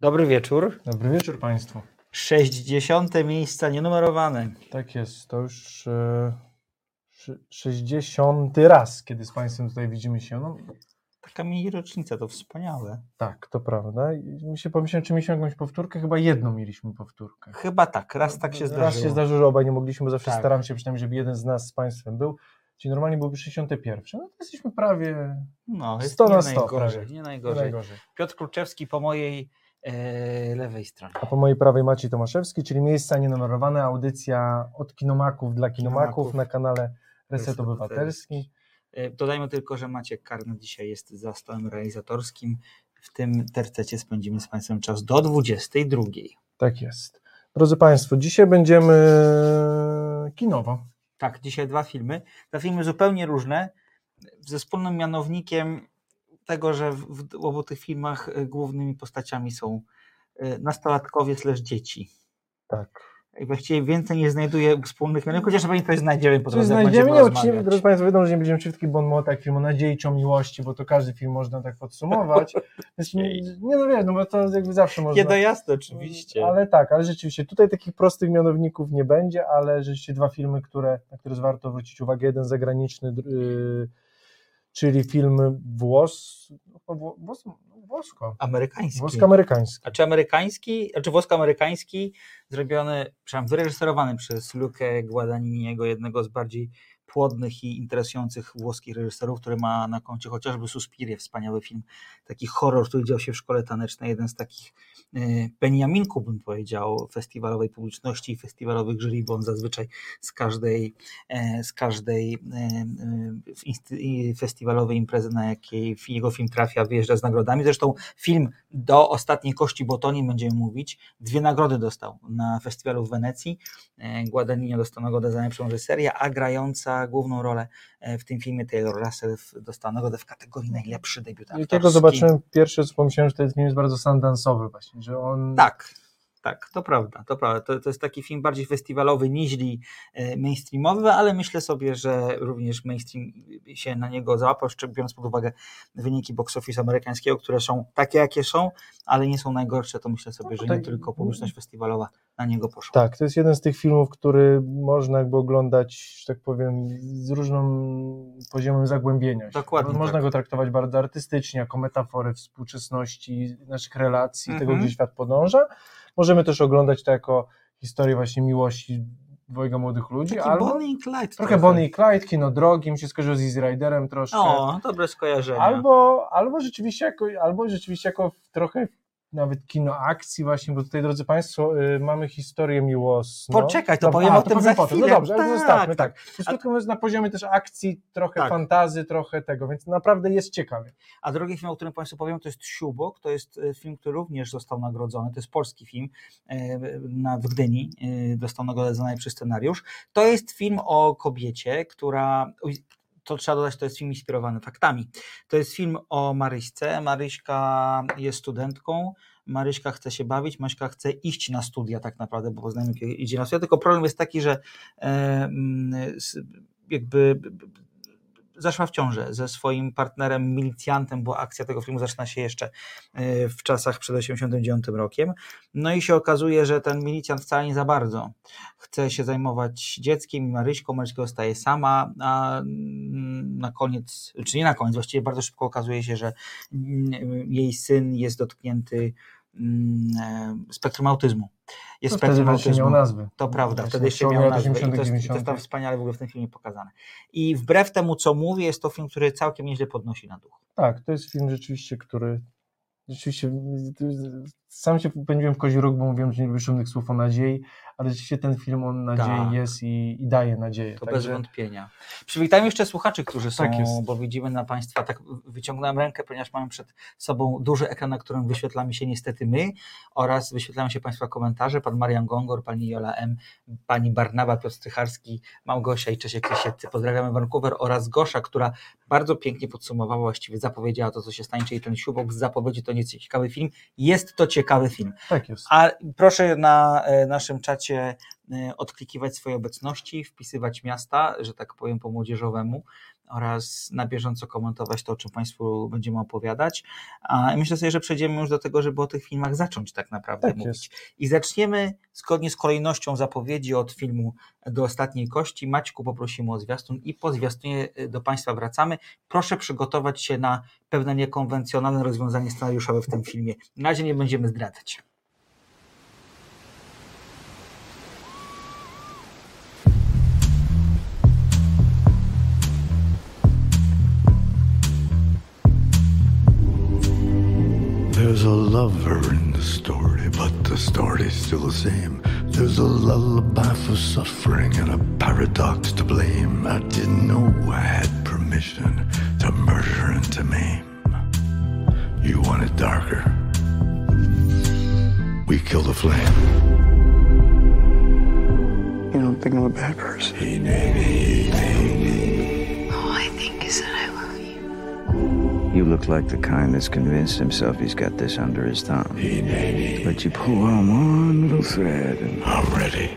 Dobry wieczór. Dobry wieczór Państwu. 60. miejsca nienumerowane. Tak jest, to już e, szy- 60 raz, kiedy z Państwem tutaj widzimy się. No, Taka mini rocznica, to wspaniałe. tak, to prawda. Mi się pomyślałem, czy mieliśmy jakąś powtórkę. Chyba jedną mieliśmy powtórkę. Chyba tak, raz tak się zdarzyło. Raz się zdarzyło, że obaj nie mogliśmy, bo zawsze Tak. staram się przynajmniej, żeby jeden z nas z Państwem był. Czyli normalnie byłby 61. No to jesteśmy prawie No, jest 100 nie na 100 najgorzej, nie nie najgorzej. najgorzej. Piotr Kluczewski po mojej lewej stronie. A po mojej prawej Maciej Tomaszewski, czyli miejsca nienumerowane, audycja od kinomaków dla kinomaków, Kinomaków. na kanale Reset Obywatelski. E, Dodajmy tylko, że Maciek Karny dzisiaj jest za stołem realizatorskim. W tym tercecie spędzimy z Państwem czas do 22. Tak jest. Drodzy Państwo, dzisiaj będziemy kinowo. Tak, dzisiaj dwa filmy. Dwa filmy zupełnie różne, ze wspólnym mianownikiem tego, że w, w obu tych filmach e, głównymi postaciami są e, nastolatkowie slash dzieci. Tak. I właściwie więcej nie znajduję wspólnych mianowników, chociaż pewnie coś znajdziemy po drodze, znajdziemy, nie, rozmawiać. drodzy Państwo, wiedzą, że nie będziemy wszystkich bon mot, jak film o nadziei czy miłości, bo to każdy film można tak podsumować. Więc nie, nie no wiesz, no bo to jakby zawsze można. Nie, no jasne, oczywiście. Ale tak, ale rzeczywiście tutaj takich prostych mianowników nie będzie, ale rzeczywiście dwa filmy, które, na które warto zwrócić uwagę. Jeden zagraniczny, yy, czyli film włos, no, wło- włos, włosko, Amerykański. włosko-amerykański. A czy amerykański, a czy włosko-amerykański, zrobiony, przepraszam, wyreżyserowany przez Lukę Guadagniniego, jednego z bardziej płodnych i interesujących włoskich reżyserów, który ma na koncie chociażby Suspirię, wspaniały film, taki horror, który dział się w szkole tanecznej, jeden z takich e, Beniaminku, bym powiedział, festiwalowej publiczności i festiwalowych jury, bo on zazwyczaj z każdej, e, z każdej e, e, festiwalowej imprezy, na jakiej jego film trafia, wyjeżdża z nagrodami. Zresztą film do ostatniej kości, bo to o nim będziemy mówić, dwie nagrody dostał na festiwalu w Wenecji. E, Guadagnino dostał nagrodę za najlepszą reżyserię, a grająca główną rolę e, w tym filmie Taylor Russell dostała nagrodę w kategorii najlepszy debiut aktorski. go zobaczyłem pierwszy, co pomyślałem, że ten film jest bardzo sandansowy właśnie, że on... Tak, tak, to prawda, to prawda. To, to jest taki film bardziej festiwalowy, niźli e, mainstreamowy, ale myślę sobie, że również mainstream się na niego załapał, biorąc pod uwagę wyniki box office amerykańskiego, które są takie, jakie są, ale nie są najgorsze, to myślę sobie, że nie tutaj- tylko publiczność festiwalowa na niego poszła. Tak, to jest jeden z tych filmów, który można jakby oglądać, że tak powiem, z różnym poziomem zagłębienia. się. Dokładnie Można tak. go traktować bardzo artystycznie, jako metaforę współczesności, naszych relacji, tego, Mhm. gdzie świat podąża. Możemy też oglądać to jako historię właśnie miłości dwojga młodych ludzi, Taki albo Bonnie i Clyde trochę Bonnie i Clyde, kino drogi, mi się skojarzyło z Easy Riderem troszkę. O, dobre skojarzenia. Albo, albo, rzeczywiście jako, albo rzeczywiście jako trochę nawet kino akcji właśnie, bo tutaj, drodzy Państwo, y, mamy historię miłosną. Poczekaj, to Dobra, powiem a, o tym za potem. chwilę. No dobrze, ale Tak, zostawmy, tak. tak. Mówiąc, na poziomie też akcji, trochę Tak. fantazy, trochę tego, więc naprawdę jest ciekawie. A drugi film, o którym Państwu powiem, to jest Siubok. To jest e, film, który również został nagrodzony. To jest polski film e, na, w Gdyni. Dostał nagrodę za najlepszy scenariusz. To jest film o kobiecie, która. To trzeba dodać, to jest film inspirowany faktami. To jest film o Maryśce. Maryśka jest studentką. Maryśka chce się bawić, Maryśka chce iść na studia tak naprawdę, bo poznajemy, idzie na studia, tylko problem jest taki, że e, jakby zaszła w ciążę ze swoim partnerem, milicjantem, bo akcja tego filmu zaczyna się jeszcze e, w czasach przed 89 rokiem. No i się okazuje, że ten milicjant wcale nie za bardzo chce się zajmować dzieckiem i Maryśką. Maryśka zostaje sama, a mm, na koniec, czy nie na koniec, właściwie bardzo szybko okazuje się, że mm, jej syn jest dotknięty spektrum autyzmu. Jest To wtedy spektrum właśnie miał autyzmu. nazwy. To prawda, Właśnie wtedy jeszcze miał nazwę. I to, 80., jest, to jest 90. tam wspaniale w ogóle w tym filmie pokazane. I wbrew temu, co mówię, jest to film, który całkiem nieźle podnosi na duch. Tak, to jest film rzeczywiście, który rzeczywiście, sam się pędziłem w kozi róg, bo mówiłem, że nie lubię szumnych słów o nadziei, ale rzeczywiście ten film o nadziei Tak. jest i, i daje nadzieję. To bez wątpienia. Przywitajmy jeszcze słuchaczy, którzy są, Tak bo widzimy na Państwa, tak wyciągnąłem rękę, ponieważ mamy przed sobą duży ekran, na którym wyświetlamy się niestety my oraz wyświetlają się Państwa komentarze. Pan Marian Gongor, Pani Jola M, Pani Barnawa, Piotr Strycharski, Małgosia i Czesiek Lisieccy. Pozdrawiamy Vancouver oraz Gosza, która bardzo pięknie podsumowała, właściwie zapowiedziała to, co się stanie, czyli ten siubok z zapowiedzi to nie jest ciekawy film. Jest to ciekawy film. tak jest. A proszę na e, naszym czacie e, odklikiwać swoje obecności, wpisywać miasta, że tak powiem po młodzieżowemu, oraz na bieżąco komentować to, o czym Państwu będziemy opowiadać. A myślę sobie, że przejdziemy już do tego, żeby o tych filmach zacząć tak naprawdę Tak mówić. jest. I zaczniemy zgodnie z kolejnością zapowiedzi od filmu do ostatniej kości. Maćku poprosimy o zwiastun i po zwiastunie y, do Państwa wracamy. Proszę przygotować się na pewne niekonwencjonalne rozwiązanie scenariuszowe w tym filmie. Na razie nie będziemy zdradzać. There's a lover in the story, but the story's still the same. There's a lullaby for suffering and a paradox to blame. I didn't know I had permission to murder and to maim. You want it darker? We kill the flame. You don't think I'm a bad person? You look like the kind that's convinced himself he's got this under his thumb. Hey, nay, nay. But you pull on one little thread and I'm ready.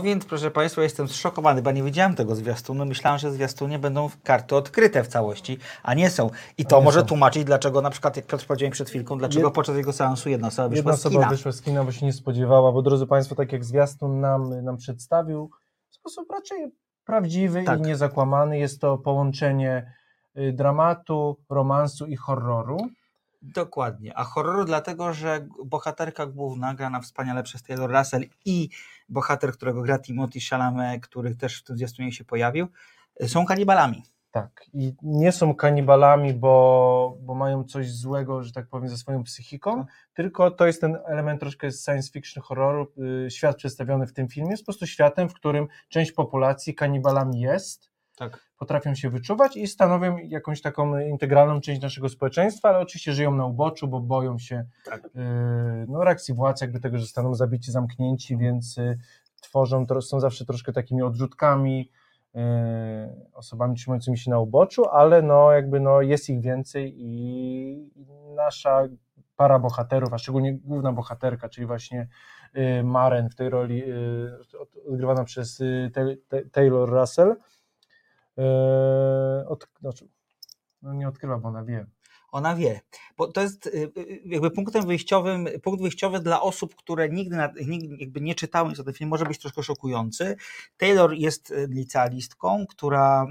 No więc, proszę Państwa, jestem zszokowany, bo nie widziałem tego zwiastunu. Myślałem, że zwiastunie będą karty odkryte w całości, a nie są. I to może są. tłumaczyć, dlaczego na przykład, jak Piotr powiedział mi przed chwilką, dlaczego Jed- podczas jego seansu jedna osoba wyszła Jedna z osoba kina. wyszła z kina, bo się nie spodziewała, bo drodzy Państwo, tak jak zwiastun nam, nam przedstawił, w sposób raczej prawdziwy Tak. i niezakłamany, jest to połączenie y, dramatu, romansu i horroru. Dokładnie. A horroru dlatego, że bohaterka główna, grana wspaniale przez Taylor Russell i bohater, którego gra Timothy Chalamet, który też w tym zwiastunie się pojawił, są kanibalami. Tak, i nie są kanibalami, bo, bo mają coś złego, że tak powiem, ze swoją psychiką, tylko to jest ten element troszkę science fiction horroru. y, Świat przedstawiony w tym filmie jest po prostu światem, w którym część populacji kanibalami jest, Tak. Potrafią się wyczuwać i stanowią jakąś taką integralną część naszego społeczeństwa, ale oczywiście żyją na uboczu, bo boją się Tak. y, no, reakcji władz, jakby tego, że zostaną zabici, zamknięci, więc y, tworzą, tro- są zawsze troszkę takimi odrzutkami, y, osobami trzymającymi się na uboczu, ale no jakby no jest ich więcej i nasza para bohaterów, a szczególnie główna bohaterka, czyli właśnie y, Maren w tej roli od- odgrywana przez Tay- Tay- Taylor Russell, od, znaczy, no nie odkrywa, bo ona wie. Ona wie, bo to jest y, y, jakby punktem wyjściowym, punkt wyjściowy dla osób, które nigdy, na, nigdy jakby nie czytały nic o tym może być troszkę szokujący. Taylor jest y, licealistką, która,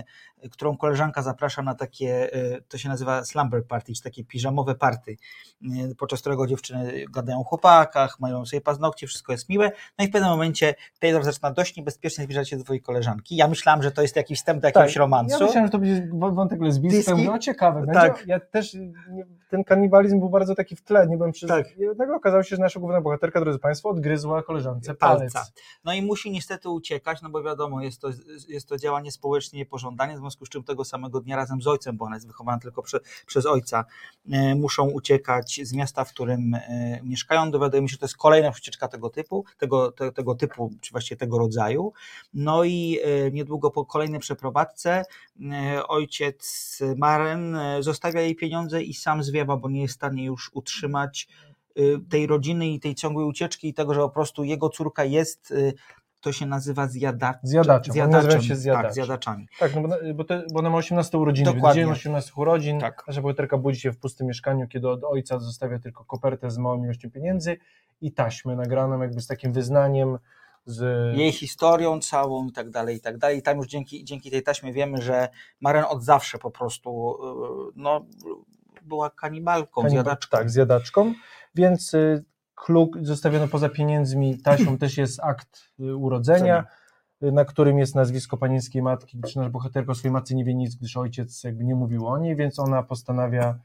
y, którą koleżanka zaprasza na takie, y, to się nazywa slumber party, czy takie piżamowe party, y, podczas którego dziewczyny gadają o chłopakach, mają sobie paznokcie, wszystko jest miłe. No i w pewnym momencie Taylor zaczyna dość niebezpiecznie zbliżać się do swojej koleżanki. Ja myślałam, że to jest jakiś wstęp do jakiegoś romansu. Tak, Ja myślałem, że to będzie wą- wątek lesbijski. Ja mówię, o ciekawe, będzie. Tak. Ja też, ten kanibalizm był bardzo taki w tle, nie byłem przy... Tak. Nagle okazało się, że nasza główna bohaterka, drodzy Państwo, odgryzła koleżance palec. palca. No i musi niestety uciekać, no bo wiadomo, jest to, jest to działanie społecznie niepożądane, w związku z czym tego samego dnia razem z ojcem, bo ona jest wychowana tylko prze, przez ojca, e, muszą uciekać z miasta, w którym e, mieszkają. Dowiadujemy się, że to jest kolejna ucieczka tego typu, tego, te, tego typu, czy właściwie tego rodzaju. No i e, niedługo po kolejnej przeprowadzce ojciec Maren zostawia jej pieniądze i sam zwiewa, bo nie jest w stanie już utrzymać tej rodziny i tej ciągłej ucieczki i tego, że po prostu jego córka jest, to się nazywa zjadacz, Zjadaczem, nazywa się zjadacz. Tak, zjadaczami. Tak, no bo, bo, te, bo ona ma 18 urodziny, Dokładnie. więc dzień 18 urodzin, Tak. nasza bohaterka budzi się w pustym mieszkaniu, kiedy od ojca zostawia tylko kopertę z małą ilością pieniędzy i taśmę nagraną jakby z takim wyznaniem z... Jej historią całą i tak dalej, i tak dalej. I tam już dzięki, dzięki tej taśmie wiemy, że Maren od zawsze po prostu y, no, była kanibalką, Kanibal- zjadaczką. Tak, zjadaczką. Więc y, kluk zostawiono poza pieniędzmi, taśmą też jest akt y, urodzenia, y, na którym jest nazwisko panieńskiej matki, gdyż nasz bohaterka o swojej matce nie wie nic, gdyż ojciec jakby nie mówił o niej, więc ona postanawia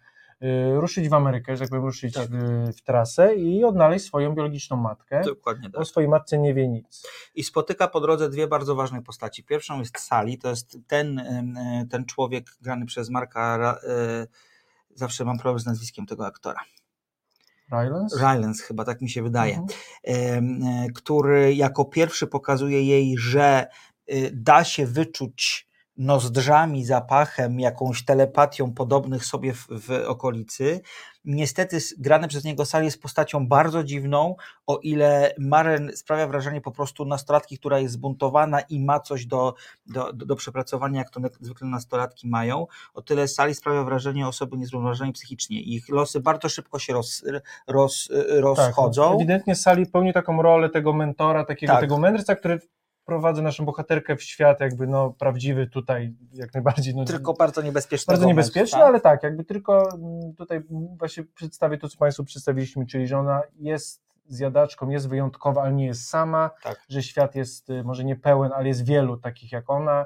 y, ruszyć w Amerykę, że tak powiem, ruszyć w, w trasę i odnaleźć swoją biologiczną matkę. Dokładnie tak. O swojej matce nie wie nic. I spotyka po drodze dwie bardzo ważne postaci. Pierwszą jest Sally, to jest ten, e, ten człowiek grany przez Marka, zawsze mam problem z nazwiskiem tego aktora. Rylance? Rylance chyba, tak mi się wydaje. Mhm. e, który jako pierwszy pokazuje jej, że y, da się wyczuć nozdrzami, zapachem, jakąś telepatią podobnych sobie w, w okolicy. Niestety grany przez niego Sal jest postacią bardzo dziwną, o ile Maren sprawia wrażenie po prostu nastolatki, która jest zbuntowana i ma coś do, do, do, do przepracowania, jak to zwykle nastolatki mają, o tyle Sali sprawia wrażenie osoby niezrównoważonej psychicznie. Ich losy bardzo szybko się roz, roz, Tak, rozchodzą. ewidentnie Sally pełni taką rolę tego mentora, takiego Tak. tego mędrca, który prowadzi naszą bohaterkę w świat jakby no prawdziwy tutaj, jak najbardziej. No, tylko bardzo niebezpieczne. bardzo niebezpieczny, ale tak, jakby tylko mm, tutaj właśnie przedstawię to, co Państwu przedstawiliśmy, czyli że ona jest zjadaczką, jest wyjątkowa, ale nie jest sama, Tak. że świat jest y, może nie pełen, ale jest wielu takich jak ona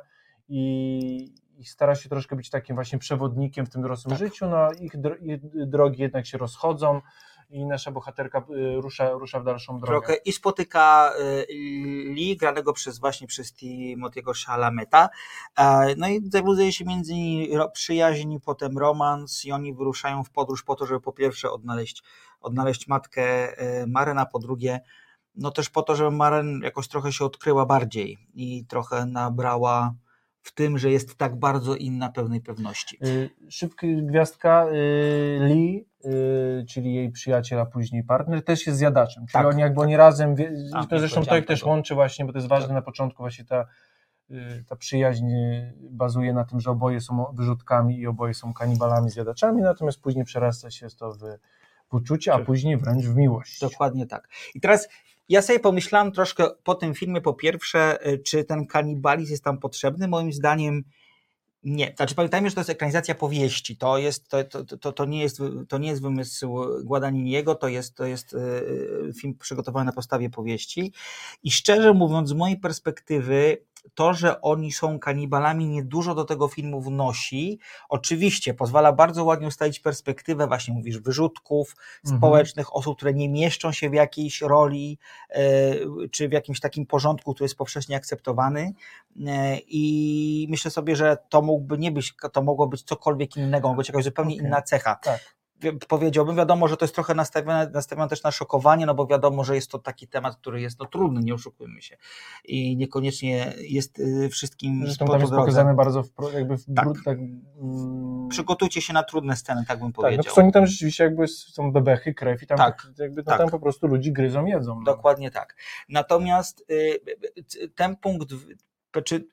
i, i stara się troszkę być takim właśnie przewodnikiem w tym dorosłym Tak. życiu, no ich dro- ich drogi jednak się rozchodzą i nasza bohaterka y, rusza, rusza w dalszą drogę. Trochę i spotyka y, Lee, granego przez właśnie przez Timotiego Shalameta. E, No i zawiązuje się między nimi przyjaźń, potem romans i oni wyruszają w podróż po to, żeby po pierwsze odnaleźć, odnaleźć matkę e, Maren, a po drugie no też po to, żeby Maren jakoś trochę się odkryła bardziej i trochę nabrała w tym, że jest tak bardzo inna pełnej pewności. Y, Szybki gwiazdka y, Lee, y, czyli jej przyjaciel, a później partner, też jest zjadaczem. Czyli Tak, oni jakby oni razem, A, to zresztą to ich też łączy właśnie, bo to jest ważne Tak. na początku właśnie ta, ta przyjaźń bazuje na tym, że oboje są wyrzutkami i oboje są kanibalami, zjadaczami, natomiast później przerasta się to w, uczucie, a Tak. później wręcz w miłość. Dokładnie tak. I teraz ja sobie pomyślałam troszkę po tym filmie, po pierwsze, y, czy ten kanibalizm jest tam potrzebny. Moim zdaniem nie. Znaczy pamiętajmy, że to jest ekranizacja powieści. To, jest, to, to, to, to, nie, jest, to nie jest wymysł Guadagniniego, to jest, to jest y, film przygotowany na podstawie powieści. I szczerze mówiąc, z mojej perspektywy, to, że oni są kanibalami, niedużo do tego filmu wnosi. Oczywiście pozwala bardzo ładnie ustalić perspektywę, właśnie mówisz, wyrzutków, Mhm. społecznych, osób, które nie mieszczą się w jakiejś roli, e, czy w jakimś takim porządku, który jest powszechnie akceptowany. E, I myślę sobie, że to mógłby nie być, to mogło być cokolwiek innego, mogła być jakaś zupełnie Okej. inna cecha. Tak. Wi- Powiedziałbym, wiadomo, że to jest trochę nastawione, nastawione też na szokowanie, no bo wiadomo, że jest to taki temat, który jest no, trudny, nie oszukujmy się. I niekoniecznie jest y, wszystkim Zresztą tam jest pokazane bardzo w, jakby w Tak. brud, tak, Przygotujcie się na trudne sceny, tak bym tak, no powiedział. oni tam rzeczywiście jakby są bebechy, krew i tam, Tak, jakby, no tak. tam po prostu ludzi gryzą, jedzą. No. Dokładnie tak. Natomiast y, y, ten punkt, czy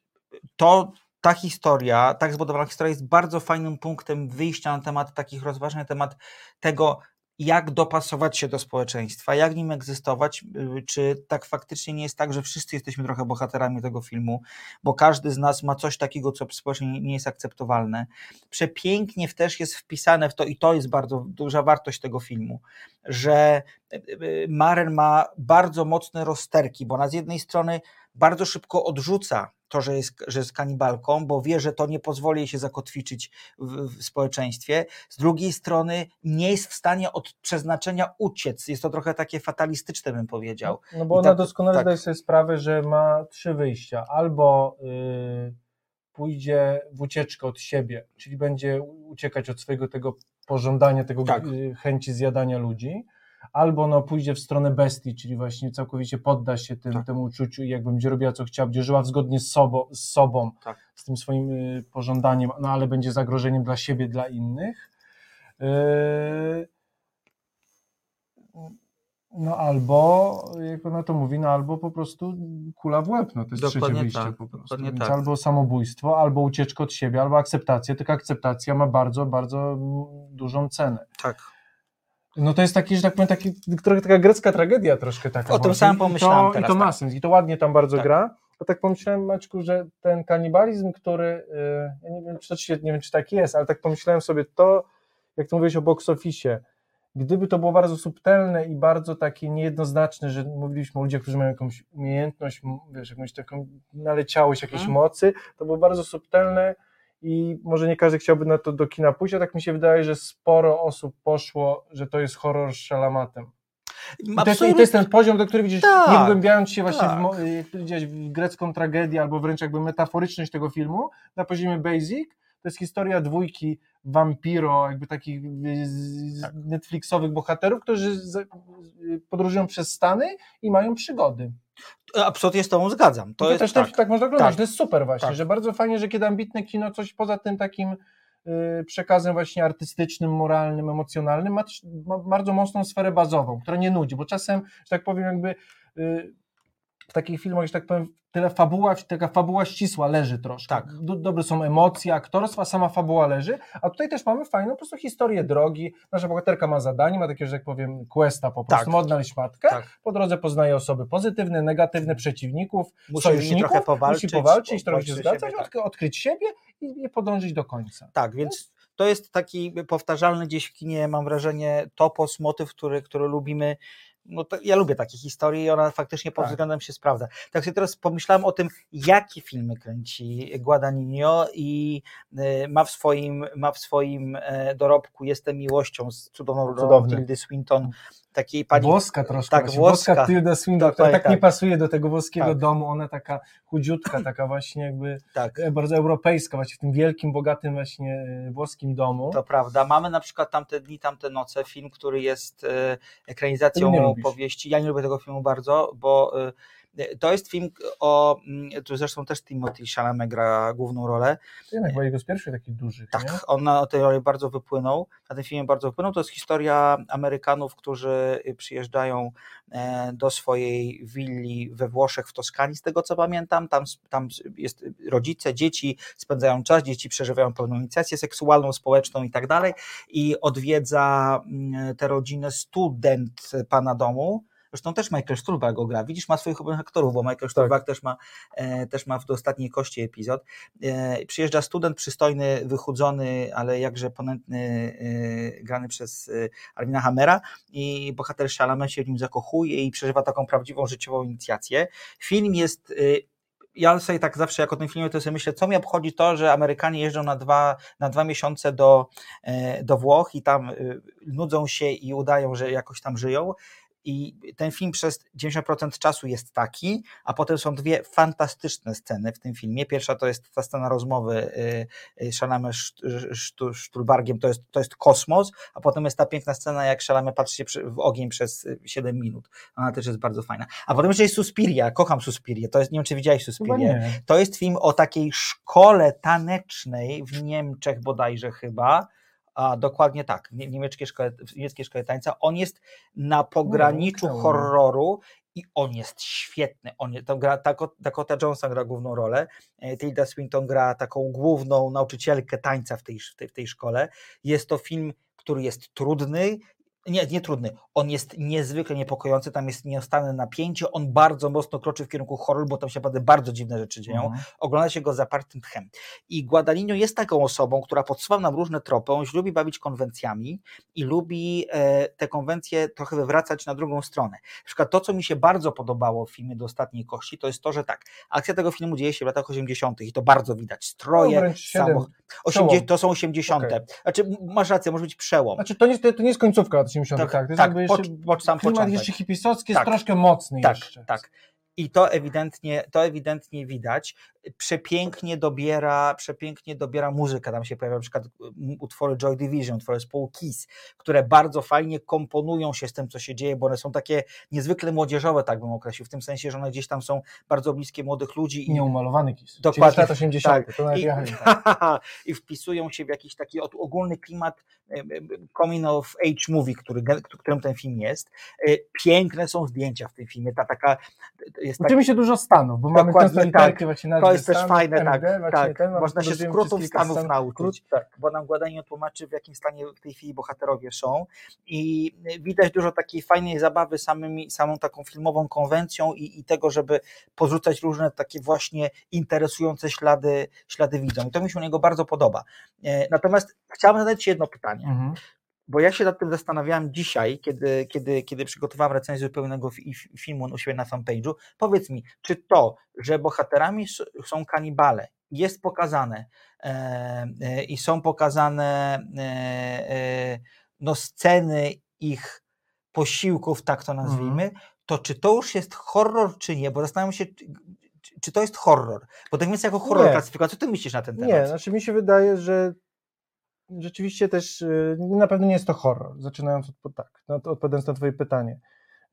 to ta historia, tak zbudowana historia jest bardzo fajnym punktem wyjścia na temat takich rozważań, na temat tego, jak dopasować się do społeczeństwa, jak nim egzystować, y, czy tak faktycznie nie jest tak, że wszyscy jesteśmy trochę bohaterami tego filmu, bo każdy z nas ma coś takiego, co społecznie nie- jest akceptowalne. Przepięknie też jest wpisane w to, i to jest bardzo duża wartość tego filmu, że y, y, Maren ma bardzo mocne rozterki, bo ona z jednej strony bardzo szybko odrzuca to, że jest, że jest kanibalką, bo wie, że to nie pozwoli jej się zakotwiczyć w, w społeczeństwie. Z drugiej strony nie jest w stanie od przeznaczenia uciec. Jest to trochę takie fatalistyczne, bym powiedział. No bo I ona tak- doskonale tak. zdaje sobie sprawę, że ma trzy wyjścia. Albo y, pójdzie w ucieczkę od siebie, czyli będzie uciekać od swojego tego pożądania, tego Tak. y, chęci zjadania ludzi, albo no, pójdzie w stronę bestii, czyli właśnie całkowicie podda się tym, Tak. temu uczuciu i jakby będzie robiła co chciała, będzie żyła zgodnie z sobą, z, sobą, Tak. z tym swoim y, pożądaniem, no ale będzie zagrożeniem dla siebie, dla innych. Y, no albo, jak ona to mówi, no albo po prostu kula w łeb, no to jest Dokładnie trzecie wyjście tak, po prostu. Więc tak. albo samobójstwo, albo ucieczka od siebie, albo akceptacja, tylko akceptacja ma bardzo, bardzo dużą cenę. Tak. No to jest taki, że tak powiem, taki, trochę taka grecka tragedia troszkę taka. O tym właśnie. samym I to- pomyślałem I teraz, to ma tak. sens, i to ładnie tam bardzo Tak. gra. To tak pomyślałem, Maćku, że ten kanibalizm, który, y, ja nie wiem, czy to się, nie wiem, czy tak jest, ale tak pomyślałem sobie, to, jak to mówiłeś o box office, gdyby to było bardzo subtelne i bardzo takie niejednoznaczne, że mówiliśmy o ludziach, którzy mają jakąś umiejętność, wiesz, jakąś taką naleciałość jakiejś Mhm. mocy, to było bardzo subtelne i może nie każdy chciałby na to do kina pójść, a tak mi się wydaje, że sporo osób poszło, że to jest horror z szalamatem. I to, jest, I to jest ten poziom, do którego widzisz, Tak, nie wgłębiając się właśnie tak. w, jak w grecką tragedię albo wręcz jakby metaforyczność tego filmu, na poziomie basic, to jest historia dwójki wampiro, jakby takich Tak. Netflixowych bohaterów, którzy podróżują przez Stany i mają przygody. Absolutnie z Tobą zgadzam. To, To jest też tak. tak, tak można oglądać, Tak. to jest super właśnie, Tak. że bardzo fajnie, że kiedy ambitne kino coś poza tym takim y, przekazem właśnie artystycznym, moralnym, emocjonalnym, ma, też- ma bardzo mocną sferę bazową, która nie nudzi, bo czasem, że tak powiem, jakby y, w takich filmach, że tak powiem, tyle fabuła, taka fabuła ścisła leży troszkę. Tak. Do, dobre są emocje, aktorstwa, sama fabuła leży, a tutaj też mamy fajną po prostu historię drogi. Nasza bohaterka ma zadanie, ma takie, że tak powiem, questa po prostu, Tak. ma odnaleźć matkę. Tak. Po drodze poznaje osoby pozytywne, negatywne, przeciwników, Musi sojuszników, trochę powalczyć, musi powalczyć, trochę się zgadzać, tak. odk- odkryć siebie i, i podążyć do końca. Tak, więc to jest taki powtarzalny gdzieś w kinie, mam wrażenie, topos, motyw, który, który lubimy. No to ja lubię takie historie i ona faktycznie pod Tak. względem się sprawdza. Tak sobie teraz pomyślałem o tym, jakie filmy kręci Guadagnino i y, ma w swoim, ma w swoim e, dorobku Jestem miłością z cudowną rolą. Tildy Swinton, takiej pani... włoska troszkę, tak, właśnie, włoska. włoska Tilda Swinton, która Dokładnie tak nie tak. pasuje do tego włoskiego Tak. domu, ona taka chudziutka, taka właśnie jakby Tak. e, bardzo europejska, właśnie w tym wielkim, bogatym właśnie e, włoskim domu. To prawda. Mamy na przykład tamte dni, tamte noce, film, który jest ekranizacją lubisz. powieści. Ja nie lubię tego filmu bardzo, bo e, to jest film o, mm, tu zresztą też Timothy Chalamet gra główną rolę. To jednak chyba jego z pierwszych takich dużych, nie? Tak, on na tej roli bardzo wypłynął, na tym filmie bardzo wypłynął. To jest historia Amerykanów, którzy przyjeżdżają e, do swojej willi we Włoszech, w Toskanii, z tego co pamiętam. Tam, tam jest rodzice, dzieci spędzają czas, dzieci przeżywają pełną inicjację seksualną, społeczną i tak dalej. I odwiedza mm, tę rodzinę student pana domu. Zresztą też Michael Stuhlbarg go gra. Widzisz, ma swoich ulubionych aktorów, bo Michael Stuhlbarg też, ma, e, też ma w ostatniej kości epizod. E, przyjeżdża student przystojny, wychudzony, ale jakże ponętny, e, grany przez e, Armina Hammera i bohater Chalamet się w nim zakochuje i przeżywa taką prawdziwą życiową inicjację. Film jest... e, ja sobie tak zawsze, jak o tym filmie, to sobie myślę, co mnie obchodzi to, że Amerykanie jeżdżą na dwa, na dwa miesiące do, e, do Włoch i tam nudzą się i udają, że jakoś tam żyją. I ten film przez 90% czasu jest taki, a potem są dwie fantastyczne sceny w tym filmie. Pierwsza to jest ta scena rozmowy Szalamy Sztulbargiem, to jest, to jest kosmos, a potem jest ta piękna scena, jak Szalamy patrzy się w ogień przez y, 7 minut. Ona też jest bardzo fajna. A potem jeszcze jest Suspiria, kocham Suspirię, to jest, nie wiem czy widziałeś Suspirię. To jest film o takiej szkole tanecznej w Niemczech bodajże chyba. A dokładnie tak, w nie- niemieckiej szkole, szkole tańca. On jest na pograniczu mi. horroru i on jest świetny. On, to gra, Dakota, Dakota Johnson gra główną rolę, e, Tilda Swinton gra taką główną nauczycielkę tańca w tej, w tej, w tej szkole. Jest to film, który jest trudny, nie, nie trudny, on jest niezwykle niepokojący, tam jest nieustanne napięcie, on bardzo mocno kroczy w kierunku horroru, bo tam się naprawdę bardzo dziwne rzeczy dzieją Mhm. ogląda się go zapartym tchem. I Guadagnino jest taką osobą, która podsuwa nam różne tropy, on się lubi bawić konwencjami i lubi e, te konwencje trochę wywracać na drugą stronę. Na przykład to, co mi się bardzo podobało w filmie Do Ostatniej Kości, to jest to, że tak, akcja tego filmu dzieje się w latach 80. i to bardzo widać. No, Stroje, samochód. 80, Przełom. to są 80. Okej. Znaczy, masz rację, może być przełom. Znaczy, to nie, to nie jest końcówka lat 80. Tak, Tak, to jest tak, jakby po- jeszcze, po sam klimat początek. jeszcze hipisowski Tak. jest troszkę mocny Tak, jeszcze. tak. I to ewidentnie, to ewidentnie widać. Przepięknie dobiera, przepięknie dobiera muzyka. Tam się pojawia na przykład mm, utwory Joy Division, utwory zespołu Kiss, które bardzo fajnie komponują się z tym, co się dzieje, bo one są takie niezwykle młodzieżowe, tak bym określił, w tym sensie, że one gdzieś tam są bardzo bliskie młodych ludzi. i- Nieumalowany kis. Dokładnie, Czyli lat 80. tak. I, tak. I wpisują się w jakiś taki ogólny klimat coming of age movie, który, którym ten film jest. E, Piękne są zdjęcia w tym filmie. Ta taka jest Uczymy się dużo Stanów, bo mamy tak. właśnie To jest też Stanów, fajne, MD, tak, tak. ten, Można się skrótów Stanów stan- nauczyć. skrót, tak. bo nam Guadagnino tłumaczy, w jakim stanie w tej chwili bohaterowie są i widać dużo takiej fajnej zabawy samymi, samą taką filmową konwencją i, i tego, żeby porzucać różne takie właśnie interesujące ślady, ślady widzom. I to mi się u niego bardzo podoba. E, Natomiast chciałbym zadać Ci jedno pytanie, Mhm. bo ja się nad tym zastanawiałem dzisiaj, kiedy, kiedy, kiedy przygotowałem recenzję zupełnego fi- filmu u siebie na fanpage'u. Powiedz mi, czy to, że bohaterami są kanibale jest pokazane e, e, i są pokazane e, e, no, sceny ich posiłków, tak to nazwijmy, Mhm. to czy to już jest horror, czy nie? Bo zastanawiam się, czy, to jest horror. Bo tak więc jako horror Nie. klasyfikować, co ty myślisz na ten temat? Nie, znaczy mi się wydaje, że rzeczywiście też y, na pewno nie jest to horror, zaczynając od tak, no, odpowiadając na twoje pytanie.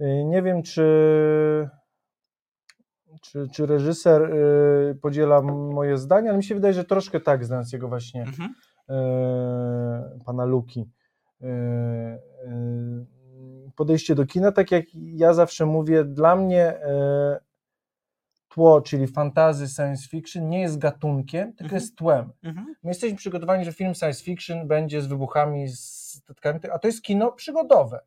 Y, Nie wiem, czy, czy, czy reżyser y, podziela moje zdanie, ale mi się wydaje, że troszkę tak, znając jego właśnie Mhm. pana Luki. Podejście do kina, tak jak ja zawsze mówię, dla mnie tło, czyli fantazy, science fiction, nie jest gatunkiem, tylko Mhm. jest tłem. Mhm. My jesteśmy przygotowani, że film science fiction będzie z wybuchami, z statkami, a to jest kino przygodowe.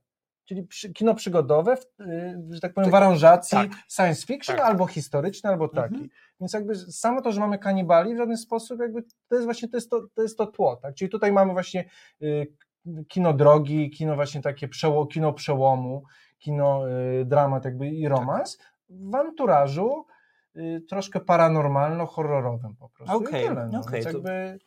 Czyli przy, kino przygodowe, w, y, że tak powiem, w aranżacji tak. science fiction, Tak. albo historyczny, albo taki. Mhm. Więc jakby samo to, że mamy kanibali w żaden sposób, jakby to jest właśnie to, jest to, to, jest to tło. Tak? Czyli tutaj mamy właśnie y, kino drogi, kino właśnie takie przeło, kino przełomu, kino y, dramat jakby i romans w anturażu troszkę paranormalno-horrorowym po prostu. Okej, tyle, no. Więc to jakby...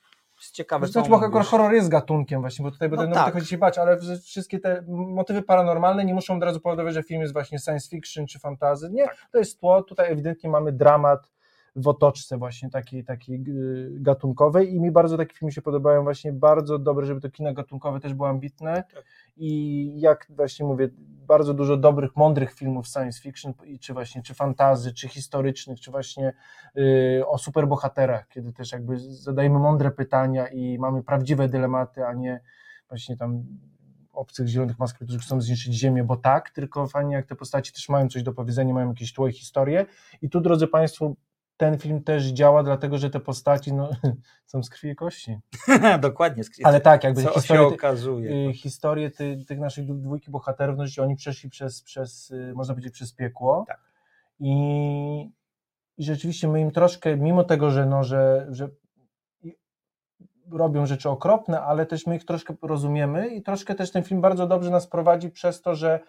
Jest ciekawe, Znaczy, bo akurat horror jest gatunkiem właśnie, bo tutaj No będę tak. tak. się bać, ale wszystkie te motywy paranormalne nie muszą od razu powodować, że film jest właśnie science fiction czy fantazy. Nie, Tak. to jest tło. Tutaj ewidentnie mamy dramat w otoczce właśnie takiej, takiej y, gatunkowej. I mi bardzo takie filmy się podobają właśnie, bardzo dobre, żeby to kino gatunkowe też było ambitne. Tak. i jak właśnie mówię, bardzo dużo dobrych, mądrych filmów science fiction, czy właśnie, czy fantazy, czy historycznych, czy właśnie y, o superbohaterach, kiedy też jakby zadajemy mądre pytania i mamy prawdziwe dylematy, a nie właśnie tam obcych zielonych mask, którzy chcą zniszczyć ziemię, bo tak, tylko fajnie jak te postaci też mają coś do powiedzenia, mają jakieś tło i historię. I tu, drodzy Państwo, ten film też działa, dlatego że te postaci no, są z krwi i kości. Dokładnie. Ale tak, jakby co się historie, ty- okazuje. y, historie ty, tych naszych dwó- dwójki bohaterów, no, że oni przeszli przez, przez y, można powiedzieć, przez piekło. Tak. I, I rzeczywiście my im troszkę, mimo tego, że, no, że, że robią rzeczy okropne, ale też my ich troszkę rozumiemy i troszkę też ten film bardzo dobrze nas prowadzi przez to, że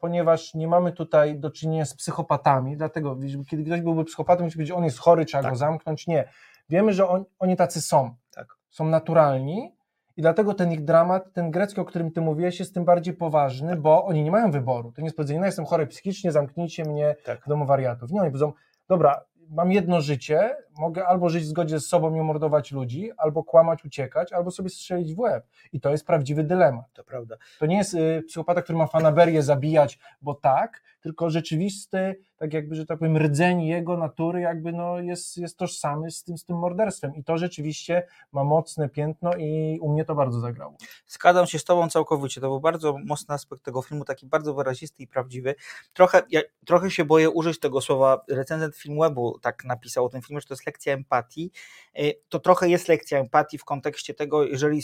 ponieważ nie mamy tutaj do czynienia z psychopatami, dlatego kiedy ktoś byłby psychopatą, musi powiedzieć, on jest chory, trzeba Tak. go zamknąć. Nie. Wiemy, że on, oni tacy są. Tak. Są naturalni i dlatego ten ich dramat, ten grecki, o którym ty mówiłeś, jest tym bardziej poważny, Tak. bo oni nie mają wyboru. To nie jest powiedzenie, no jestem chory psychicznie, zamknijcie mnie Tak. w domu wariatów. Nie, oni powiedzą, dobra, mam jedno życie, mogę albo żyć w zgodzie z sobą i mordować ludzi, albo kłamać, uciekać, albo sobie strzelić w łeb. I to jest prawdziwy dylemat. To prawda. To nie jest y, psychopata, który ma fanaberię zabijać, bo tak, tylko rzeczywisty, tak jakby, że tak powiem, rdzeń jego natury jakby no jest, jest tożsamy z tym, z tym morderstwem. I to rzeczywiście ma mocne piętno i u mnie to bardzo zagrało. Zgadzam się z Tobą całkowicie. To był bardzo mocny aspekt tego filmu, taki bardzo wyrazisty i prawdziwy. Trochę, ja, trochę się boję użyć tego słowa. Recenzent Filmwebu tak napisał o tym filmie, że to jest lekcja empatii. Y, To trochę jest lekcja empatii w kontekście tego, jeżeli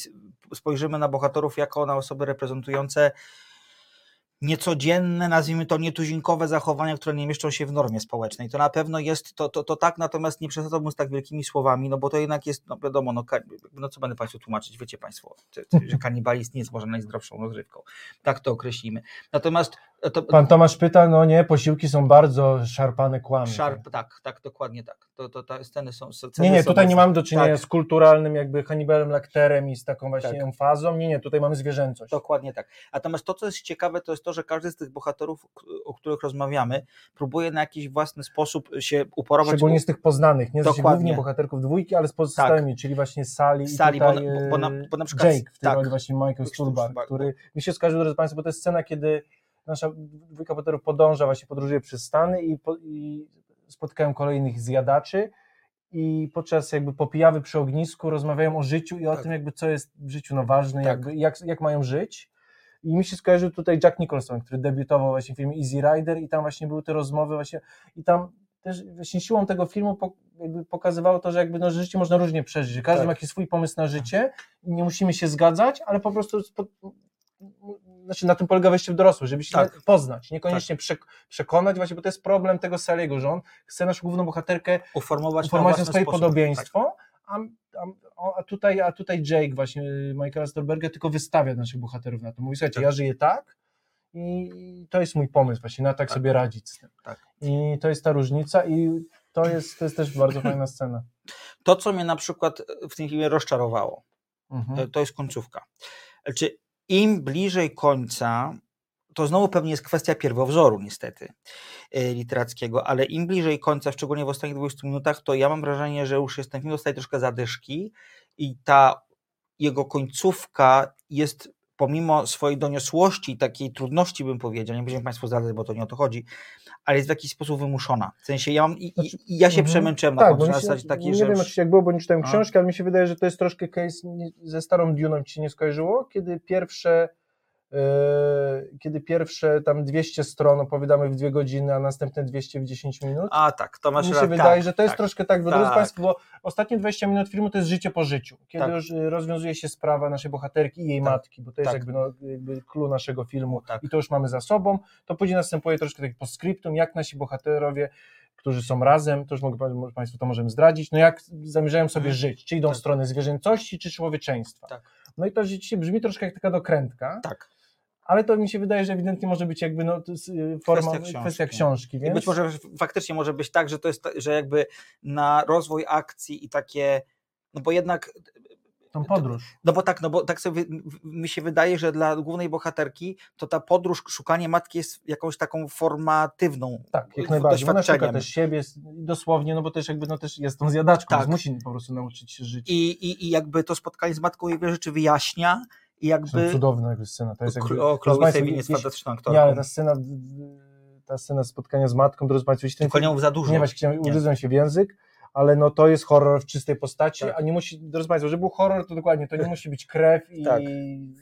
spojrzymy na bohaterów jako na osoby reprezentujące niecodzienne, nazwijmy to nietuzinkowe zachowania, które nie mieszczą się w normie społecznej. To na pewno jest, to, to, to tak, natomiast nie przesadzałbym z tak wielkimi słowami, no bo to jednak jest, no wiadomo, no, no co będę Państwu tłumaczyć, wiecie Państwo, że- kanibalizm nie jest może najzdrowszą rozrywką. Tak to określimy. Natomiast to, Pan Tomasz pyta, no nie, posiłki są bardzo szarpane kłamy. Sharp, tak, tak, dokładnie tak. To, to, te sceny są. Sceny Nie, nie, są tutaj nie mocne. mamy do czynienia Tak. z kulturalnym jakby Hannibalem Lecterem i z taką właśnie Tak. emfazą. Nie, nie, tutaj mamy zwierzęcość. Dokładnie tak. Natomiast to, co jest ciekawe, to jest to, że każdy z tych bohaterów, o których rozmawiamy, próbuje na jakiś własny sposób się uporować. Szczególnie z tych poznanych, nie Dokładnie. Dokładnie. głównie bohaterków dwójki, ale z pozostałymi, czyli właśnie Sally, Sally, i tutaj, bo- bo na- bo na przykład- Jake, w tej tak. roli właśnie Michael Stuhlbarg, który mi się skojarzył, drodzy Państwo, bo to jest scena, kiedy nasza dwójka bohaterów podąża, właśnie podróżuje przez Stany i, po, i spotkają kolejnych zjadaczy i podczas jakby popijawy przy ognisku rozmawiają o życiu i o Tak. tym jakby co jest w życiu no ważne, Tak. jakby, jak, jak mają żyć. I mi się skojarzył tutaj Jack Nicholson, który debiutował właśnie w filmie Easy Rider i tam właśnie były te rozmowy właśnie i tam też właśnie siłą tego filmu pokazywało to, że jakby no, że życie można różnie przeżyć, że każdy Tak. ma jakiś swój pomysł na życie i nie musimy się zgadzać, ale po prostu znaczy na tym polega wejście w dorosłość, żeby się Tak. poznać, niekoniecznie przek- przekonać właśnie, bo to jest problem tego Saliego, że on chce naszą główną bohaterkę uformować, uformować na swoje sposób. podobieństwo, a, tutaj, a tutaj Jake właśnie Michaela Stolberga tylko wystawia naszych bohaterów na to. Mówi, słuchajcie, Tak. ja żyję tak i to jest mój pomysł właśnie, na tak, Tak. sobie radzić z tym. Tak. I to jest ta różnica i to jest, to jest też bardzo fajna scena. To, co mnie na przykład w tym filmie rozczarowało, Mhm. to, to jest końcówka. Znaczy, im bliżej końca, to znowu pewnie jest kwestia pierwowzoru, niestety, y, literackiego, ale im bliżej końca, szczególnie w ostatnich 20 minutach, to ja mam wrażenie, że już jest ten film dostaje troszkę zadyszki i ta jego końcówka jest pomimo swojej doniosłości, takiej trudności bym powiedział, nie będziemy Państwu zdradzać, bo to nie o to chodzi, ale jest w jakiś sposób wymuszona. W sensie ja mam, i, i, i ja się Mhm. przemęczyłem na tak, końcu, na mi się, zasadzie takiej, nie że wiem już- jak, było, bo nie czytałem książki, ale mi się wydaje, że to jest troszkę case nie- ze starą Duną ci się nie skojarzyło, kiedy pierwsze e, kiedy pierwsze tam 200 stron opowiadamy w dwie godziny, a następne 200 w 10 minut. A tak, to masz Mi się wydaje, tak, że to jest tak. troszkę tak, bo tak. drodzy Państwo, bo ostatnie 20 minut filmu to jest życie po życiu, kiedy Tak. już y, rozwiązuje się sprawa naszej bohaterki i jej Tak. matki, bo to jest Tak. jakby, no, jakby clue naszego filmu Tak. i to już mamy za sobą, to później następuje troszkę tak postscriptum, jak nasi bohaterowie, którzy są razem, to już mogę Państwu to możemy zdradzić, no jak zamierzają sobie Mhm. żyć, czy idą w stronę zwierzęcości, czy człowieczeństwa. No i to rzeczywiście brzmi troszkę jak taka dokrętka, Tak. Ale to mi się wydaje, że ewidentnie może być jakby no, y, forma, Kwestia kwestia książki. książki, I więc... być może faktycznie może być tak, że to jest, że jakby na rozwój akcji i takie, no bo jednak, tą podróż. no bo tak, no bo tak sobie mi się wydaje, że dla głównej bohaterki to ta podróż, szukanie matki jest jakąś taką formatywną Tak, jak najbardziej. Ona szuka też siebie, dosłownie, no bo też jakby no też jest tą zjadaczką, Tak. więc musi po prostu nauczyć się żyć. I, i, I jakby to spotkanie z matką wiele rzeczy wyjaśnia i To jakby... cudowna jakby scena. To jest jakby, o, Chloe Sevigny jest jeśli- fantastyczną Nie, ale ta scena, ta scena spotkania z matką, drodzy Państwo, jeśli Tylko nią za dużo. nie właśnie ugryzłem się w język, ale no to jest horror w czystej postaci, Tak. a nie musi, drodzy Państwo, żeby był horror, to dokładnie, to nie musi być krew i Tak.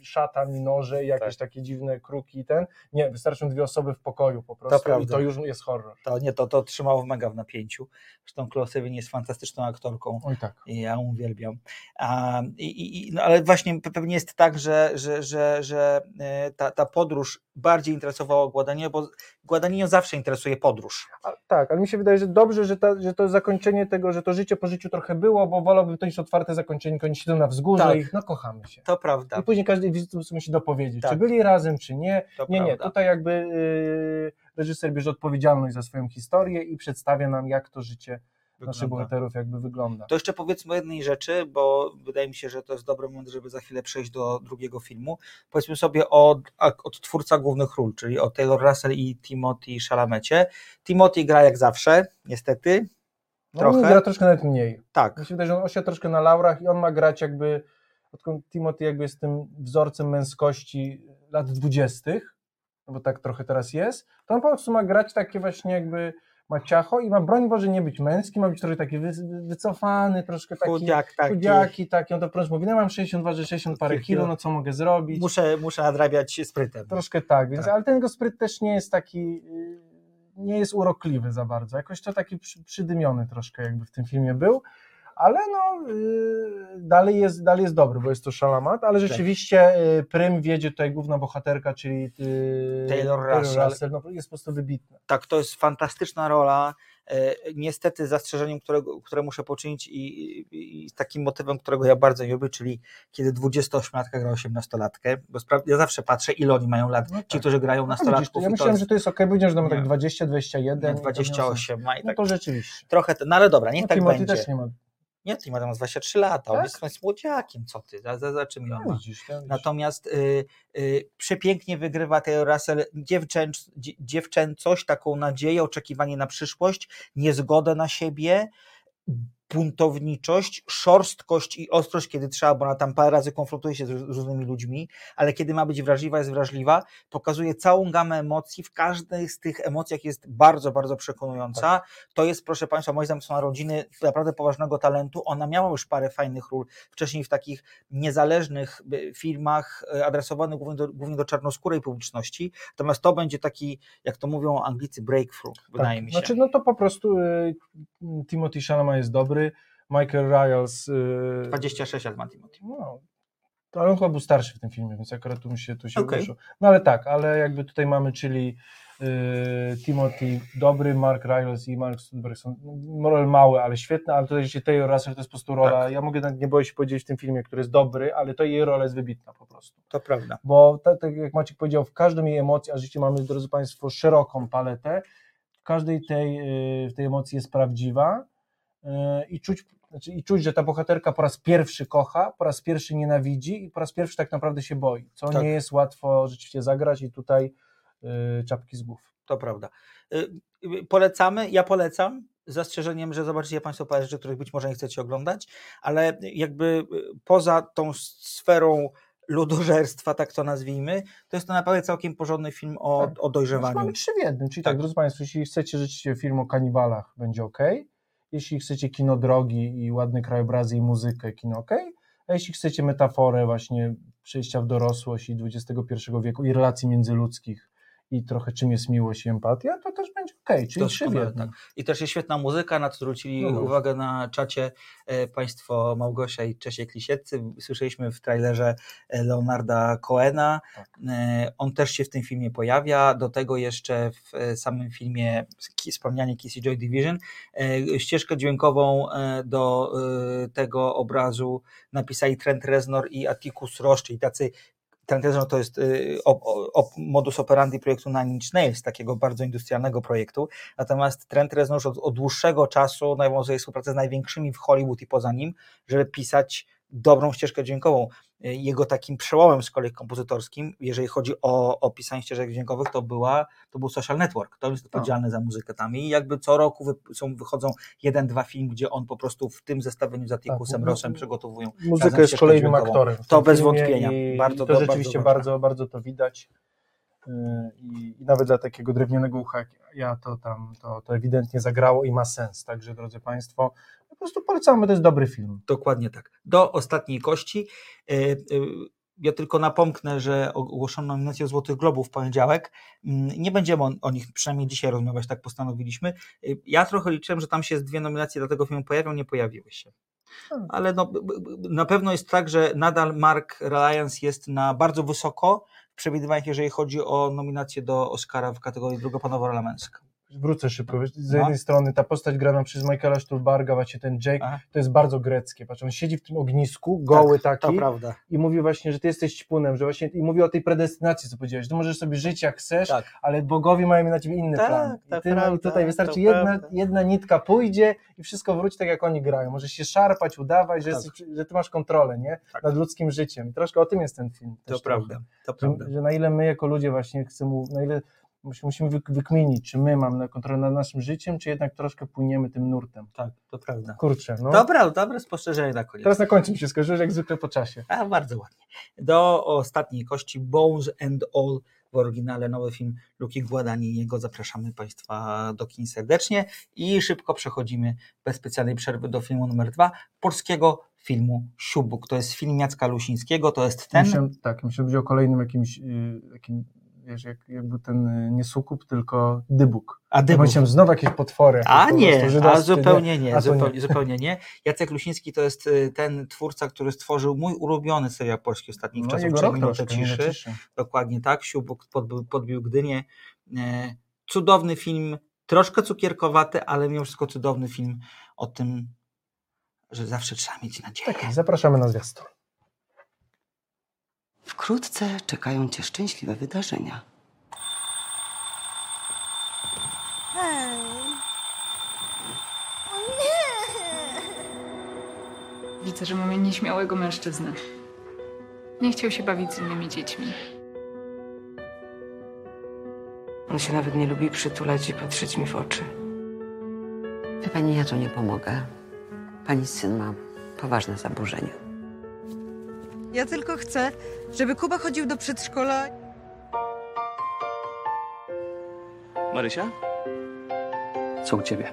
szatan i noże i jakieś takie dziwne kruki i ten. Nie, wystarczą dwie osoby w pokoju po prostu i prawda. to już jest horror. To, nie, to, to trzymało mega w napięciu. Zresztą Chloe Sevigny jest fantastyczną aktorką. Oj tak. I Ja ją uwielbiam. A, i, i, no ale właśnie pe- pewnie jest tak, że, że, że, że e, ta, ta podróż bardziej interesowała Guadagnino, bo Guadagnino zawsze interesuje podróż. A, tak, ale mi się wydaje, że dobrze, że, ta, że to zakończenie tego, że to życie po życiu trochę było, bo wolałbym to niż otwarte zakończenie, oni siedzą na wzgórzu Tak. i no kochamy się. To prawda. I później każdy wizyty musi dopowiedzieć, Tak. czy byli razem, czy nie. To Nie, nie, prawda. tutaj jakby yy, reżyser bierze odpowiedzialność za swoją historię i przedstawia nam, jak to życie naszych Wygląda. bohaterów jakby wygląda. To jeszcze powiedzmy o jednej rzeczy, bo wydaje mi się, że to jest dobry moment, żeby za chwilę przejść do drugiego filmu. Powiedzmy sobie o, od twórca głównych ról, czyli o Taylor Russell i Timothy Chalamecie. Timothy gra jak zawsze, niestety. No, trochę. on gra troszkę nawet mniej. Tak, Mi się wydaje, że on osiadł troszkę na laurach i on ma grać jakby, odkąd Timothy jakby jest tym wzorcem męskości lat dwudziestych, no bo tak trochę teraz jest, to on po prostu ma grać takie właśnie jakby ma ciacho i ma broń Boże nie być męski, ma być trochę taki wy, wycofany, troszkę taki chudziak taki. chudziaki, taki, on to wprost mówi, no mam 62, że 60 parę Kilo. no co mogę zrobić? Muszę, muszę nadrabiać sprytem. Troszkę tak, więc, Tak. ale ten jego spryt też nie jest taki, yy, nie jest urokliwy za bardzo, jakoś to taki przy, przydymiony troszkę jakby w tym filmie był, ale no yy, dalej, jest, dalej jest dobry, bo jest to szalamat, ale Tak. rzeczywiście yy, prym wiedzie tutaj główna bohaterka, czyli yy, Taylor Russell. no, jest po prostu wybitna. Tak, to jest fantastyczna rola. E, Niestety zastrzeżeniem, którego, które muszę poczynić i, i, i takim motywem, którego ja bardzo nie lubię, czyli kiedy 28-latka gra 18-latkę, bo ja zawsze patrzę, ile oni mają lat. No Ci, tak. którzy grają No, nastolatków, to ja myślałem, jest że to jest powiedziałem, że mamy tak 20, 21, nie, 28, ma i no tak to rzeczywiście. trochę, no ale dobra, niech No, tak Timothy będzie. też nie ma, Nie, ty ma tam 23 lata, on Tak? jest, on jest młodziakiem, co ty, za, za, za czym no, widzisz, no, widzisz. Natomiast y, y, przepięknie wygrywa Taylor Russell. Dziewczę, dzie- dziewczęcość, taką nadzieję, oczekiwanie na przyszłość, niezgodę na siebie, buntowniczość, szorstkość i ostrość, kiedy trzeba, bo ona tam parę razy konfrontuje się z, różnymi ludźmi, ale kiedy ma być wrażliwa, jest wrażliwa, pokazuje całą gamę emocji, w każdej z tych emocjach jest bardzo, bardzo przekonująca. To jest, proszę Państwa, moim zdaniem są narodziny naprawdę poważnego talentu. Ona miała już parę fajnych ról wcześniej w takich niezależnych filmach y, adresowanych głównie do, głównie do czarnoskórej publiczności. Natomiast to będzie taki, jak to mówią Anglicy, breakthrough, wydaje mi się. Znaczy, no to po prostu y, Timothy Chalamet jest dobry, Michael Ryals, y, 26 lat ma Timothy. no, to ale on chyba był starszy w tym filmie, więc akurat tu mi się, tu się okay. No ale tak, ale jakby tutaj mamy, czyli y, Timothy dobry, Mark Ryals i Mark Stolberg są rol mały, ale świetne, ale tutaj się Taylor Russell to jest po prostu rola, Tak. ja mogę, nawet nie boję się powiedzieć w tym filmie, który jest dobry, ale to jej rola jest wybitna po prostu. To prawda. Bo tak, tak jak Maciek powiedział, w każdym jej emocji, a życie mamy, drodzy Państwo, szeroką paletę, w każdej tej, y, tej emocji jest prawdziwa i czuć znaczy, i czuć, że ta bohaterka po raz pierwszy kocha, po raz pierwszy nienawidzi i po raz pierwszy tak naprawdę się boi, co Tak. nie jest łatwo rzeczywiście zagrać i tutaj y, czapki z głów. To prawda. Y, y, Polecamy, ja polecam, z zastrzeżeniem, że zobaczycie Państwo parę rzeczy, których być może nie chcecie oglądać, ale jakby y, poza tą sferą ludożerstwa, tak to nazwijmy, to jest to naprawdę całkiem porządny film o, Tak. o Znaczy, dojrzewaniu. mamy trzy w jednym, czyli tak. Tak. drodzy Państwo, jeśli chcecie rzeczywiście film o kanibalach, będzie ok. Jeśli chcecie kino drogi i ładne krajobrazy i muzykę, kino ok. A jeśli chcecie metaforę właśnie przejścia w dorosłość i XXI wieku i relacji międzyludzkich i trochę czym jest miłość i empatia, to też będzie ok. Czyli trzy tak. I też jest świetna muzyka, na co zwrócili No uwagę na czacie e, Państwo Małgosia i Czesiek Lisieccy. Słyszeliśmy w trailerze e, Leonarda Coena. Tak. E, On też się w tym filmie pojawia. Do tego jeszcze w samym filmie wspomnianie Kissy Joy Division. Ścieżkę dźwiękową do tego obrazu napisali Trent Reznor i Atticus Ross, czyli tacy Trent Reznor to jest y, op, op, modus operandi projektu Nine Inch Nails, takiego bardzo industrialnego projektu. Natomiast Trent Reznor już od, od dłuższego czasu nawiązuje współpracę z największymi w Hollywood i poza nim, żeby pisać dobrą ścieżkę dźwiękową. Y, Jego takim przełomem z kolei kompozytorskim, jeżeli chodzi o, o pisanie ścieżek dźwiękowych, to, była, to był Social Network. To jest odpowiedzialny za muzykę tam. I jakby co roku wy, są, wychodzą jeden, dwa filmy, gdzie on po prostu w tym zestawieniu z Atticusem Tak, Rossem przygotowują Muzyka jest kolejnym dźwiękową. aktorem. To bez wątpienia. I Bardzo to do- rzeczywiście bardzo bardzo, bardzo to widać. I, I nawet dla takiego drewnianego ucha jak ja to tam to, to ewidentnie zagrało i ma sens. Także drodzy Państwo, po prostu polecamy, to jest dobry film. Dokładnie tak. Do ostatniej kości. Y, y, Ja tylko napomknę, że ogłoszono nominację Złotych Globów w poniedziałek. Mm, Nie będziemy o, o nich przynajmniej dzisiaj rozmawiać, tak postanowiliśmy. Y, Ja trochę liczyłem, że tam się z dwie nominacje dla tego filmu pojawią, nie pojawiły się. Hmm. Ale no, na pewno jest tak, że nadal Mark Reliance jest na bardzo wysoko przewidywaniach, jeżeli chodzi o nominację do Oscara w kategorii drugopanowa rola męska. Wrócę szybko. Z jednej strony ta postać grana przez Michaela Stuhlbarga, właśnie ten Jake, Aha. to jest bardzo greckie. Patrz, on siedzi w tym ognisku, goły Tak, taki i mówi właśnie, że ty jesteś ćpunem, że właśnie i mówi o tej predestynacji, co powiedziałeś. Ty możesz sobie żyć jak chcesz, Tak. ale bogowie mają na ciebie inny Tak, plan. I, ty, no, prawda, tutaj wystarczy jedna, jedna nitka pójdzie i wszystko wróci tak, jak oni grają. Możesz się szarpać, udawać, że, Tak. jesteś, że ty masz kontrolę, nie? Tak. Nad ludzkim życiem. I troszkę o tym jest ten film. To prawda. To prawda. Że, że na ile my jako ludzie właśnie chcemy, na ile musimy wyk- wykminić, czy my mamy kontrolę nad naszym życiem, czy jednak troszkę płyniemy tym nurtem. Tak, to prawda. Kurczę, no. Dobra, dobre spostrzeżenie na koniec. Teraz na końcu mi się skojarzyło, jak zwykle po czasie. A, bardzo ładnie. Do ostatniej kości Bones and All w oryginale nowy film Luki Guadagniniego. Zapraszamy Państwa do kin serdecznie i szybko przechodzimy bez specjalnej przerwy do filmu numer dwa, polskiego filmu Siubuk. To jest film Jacka Lusińskiego, to jest ten... Myślałem, tak, myślałem, że o kolejnym jakimś, yy, takim, wiesz, jak, jakby ten y, nie sukup, tylko dybuk. A Ja Dybuk. myślałem, znowu jakieś potwory. jakieś A nie, a zupełnie nie, A to nie. zupełnie, zupełnie nie. Jacek Lusiński to jest y, ten twórca, który stworzył mój ulubiony serial polski ostatnich No, czasów, czyli Minutę ciszy. Dokładnie tak, Siubuk podbił, podbił Gdynię. E, Cudowny film, troszkę cukierkowaty, ale mimo wszystko cudowny film o tym, że zawsze trzeba mieć nadzieję. Tak, zapraszamy na zwiastun. Wkrótce czekają cię szczęśliwe wydarzenia. Widzę, że mamy nieśmiałego mężczyznę. Nie chciał się bawić z innymi dziećmi. On się nawet nie lubi przytulać i patrzeć mi w oczy. Wie pani, ja tu nie pomogę. Pani syn ma poważne zaburzenia. Ja tylko chcę, żeby Kuba chodził do przedszkola. Marysia? Co u ciebie?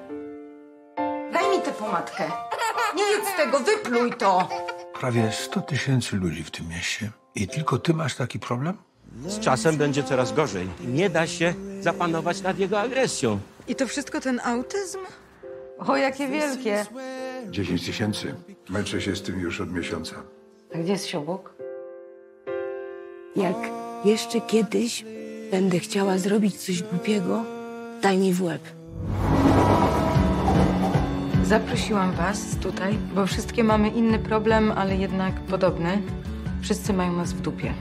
Daj mi tę pomadkę. Nie jedz tego, wypluj to. Prawie 100 tysięcy ludzi w tym mieście. I tylko ty masz taki problem? Z czasem będzie coraz gorzej. Nie da się zapanować nad jego agresją. I to wszystko ten autyzm? O, jakie wielkie! 10 tysięcy. Męczę się z tym już od miesiąca. A gdzie jest siobuk? Jak jeszcze kiedyś będę chciała zrobić coś głupiego, daj mi w łeb. Zaprosiłam was tutaj, bo wszystkie mamy inny problem, ale jednak podobny. Wszyscy mają nas w dupie.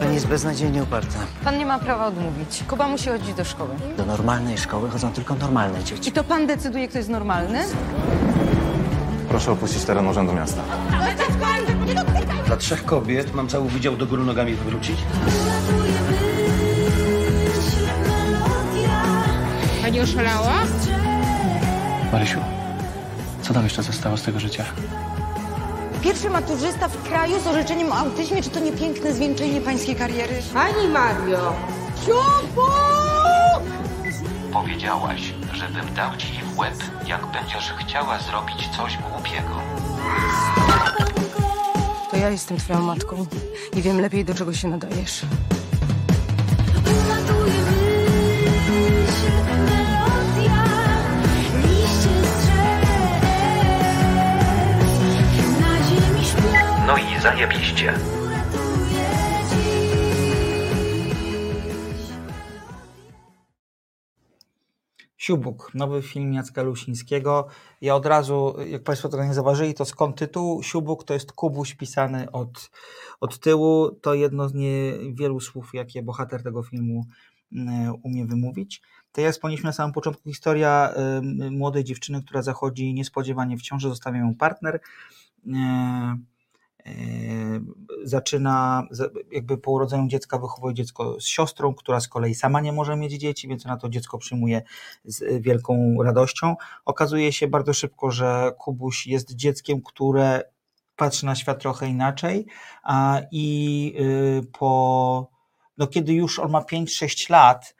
Pani jest beznadziejnie uparta. Pan nie ma prawa odmówić. Kuba musi chodzić do szkoły. Do normalnej szkoły chodzą tylko normalne dzieci. I to pan decyduje, kto jest normalny? Proszę opuścić teren Urzędu Miasta. Dla trzech kobiet mam cały wydział do góry nogami wywrócić? Pani oszalała? Marysiu, co tam jeszcze zostało z tego życia? Pierwszy maturzysta w kraju z orzeczeniem o autyzmie, czy to nie piękne zwieńczenie pańskiej kariery? Pani Mario! Ciupu! Powiedziałaś, żebym dał ci w łeb, jak będziesz chciała zrobić coś głupiego. Ja jestem twoją matką i wiem lepiej, do czego się nadajesz. No i zajebiście. Siubuk, nowy film Jacka Lusińskiego. Ja od razu, jak Państwo tego nie zauważyli, to skąd tytuł? Siubuk to jest kubuś pisany od, od tyłu. To jedno z niewielu słów, jakie bohater tego filmu mm, umie wymówić. To jak wspomnieliśmy na samym początku, historia y, młodej dziewczyny, która zachodzi niespodziewanie w ciąży, zostawia ją partner. Y, zaczyna, jakby po urodzeniu dziecka wychowuje dziecko z siostrą, która z kolei sama nie może mieć dzieci, więc ona to dziecko przyjmuje z wielką radością. Okazuje się bardzo szybko, że Kubuś jest dzieckiem, które patrzy na świat trochę inaczej a, i y, po, no kiedy już on ma 5-6 lat,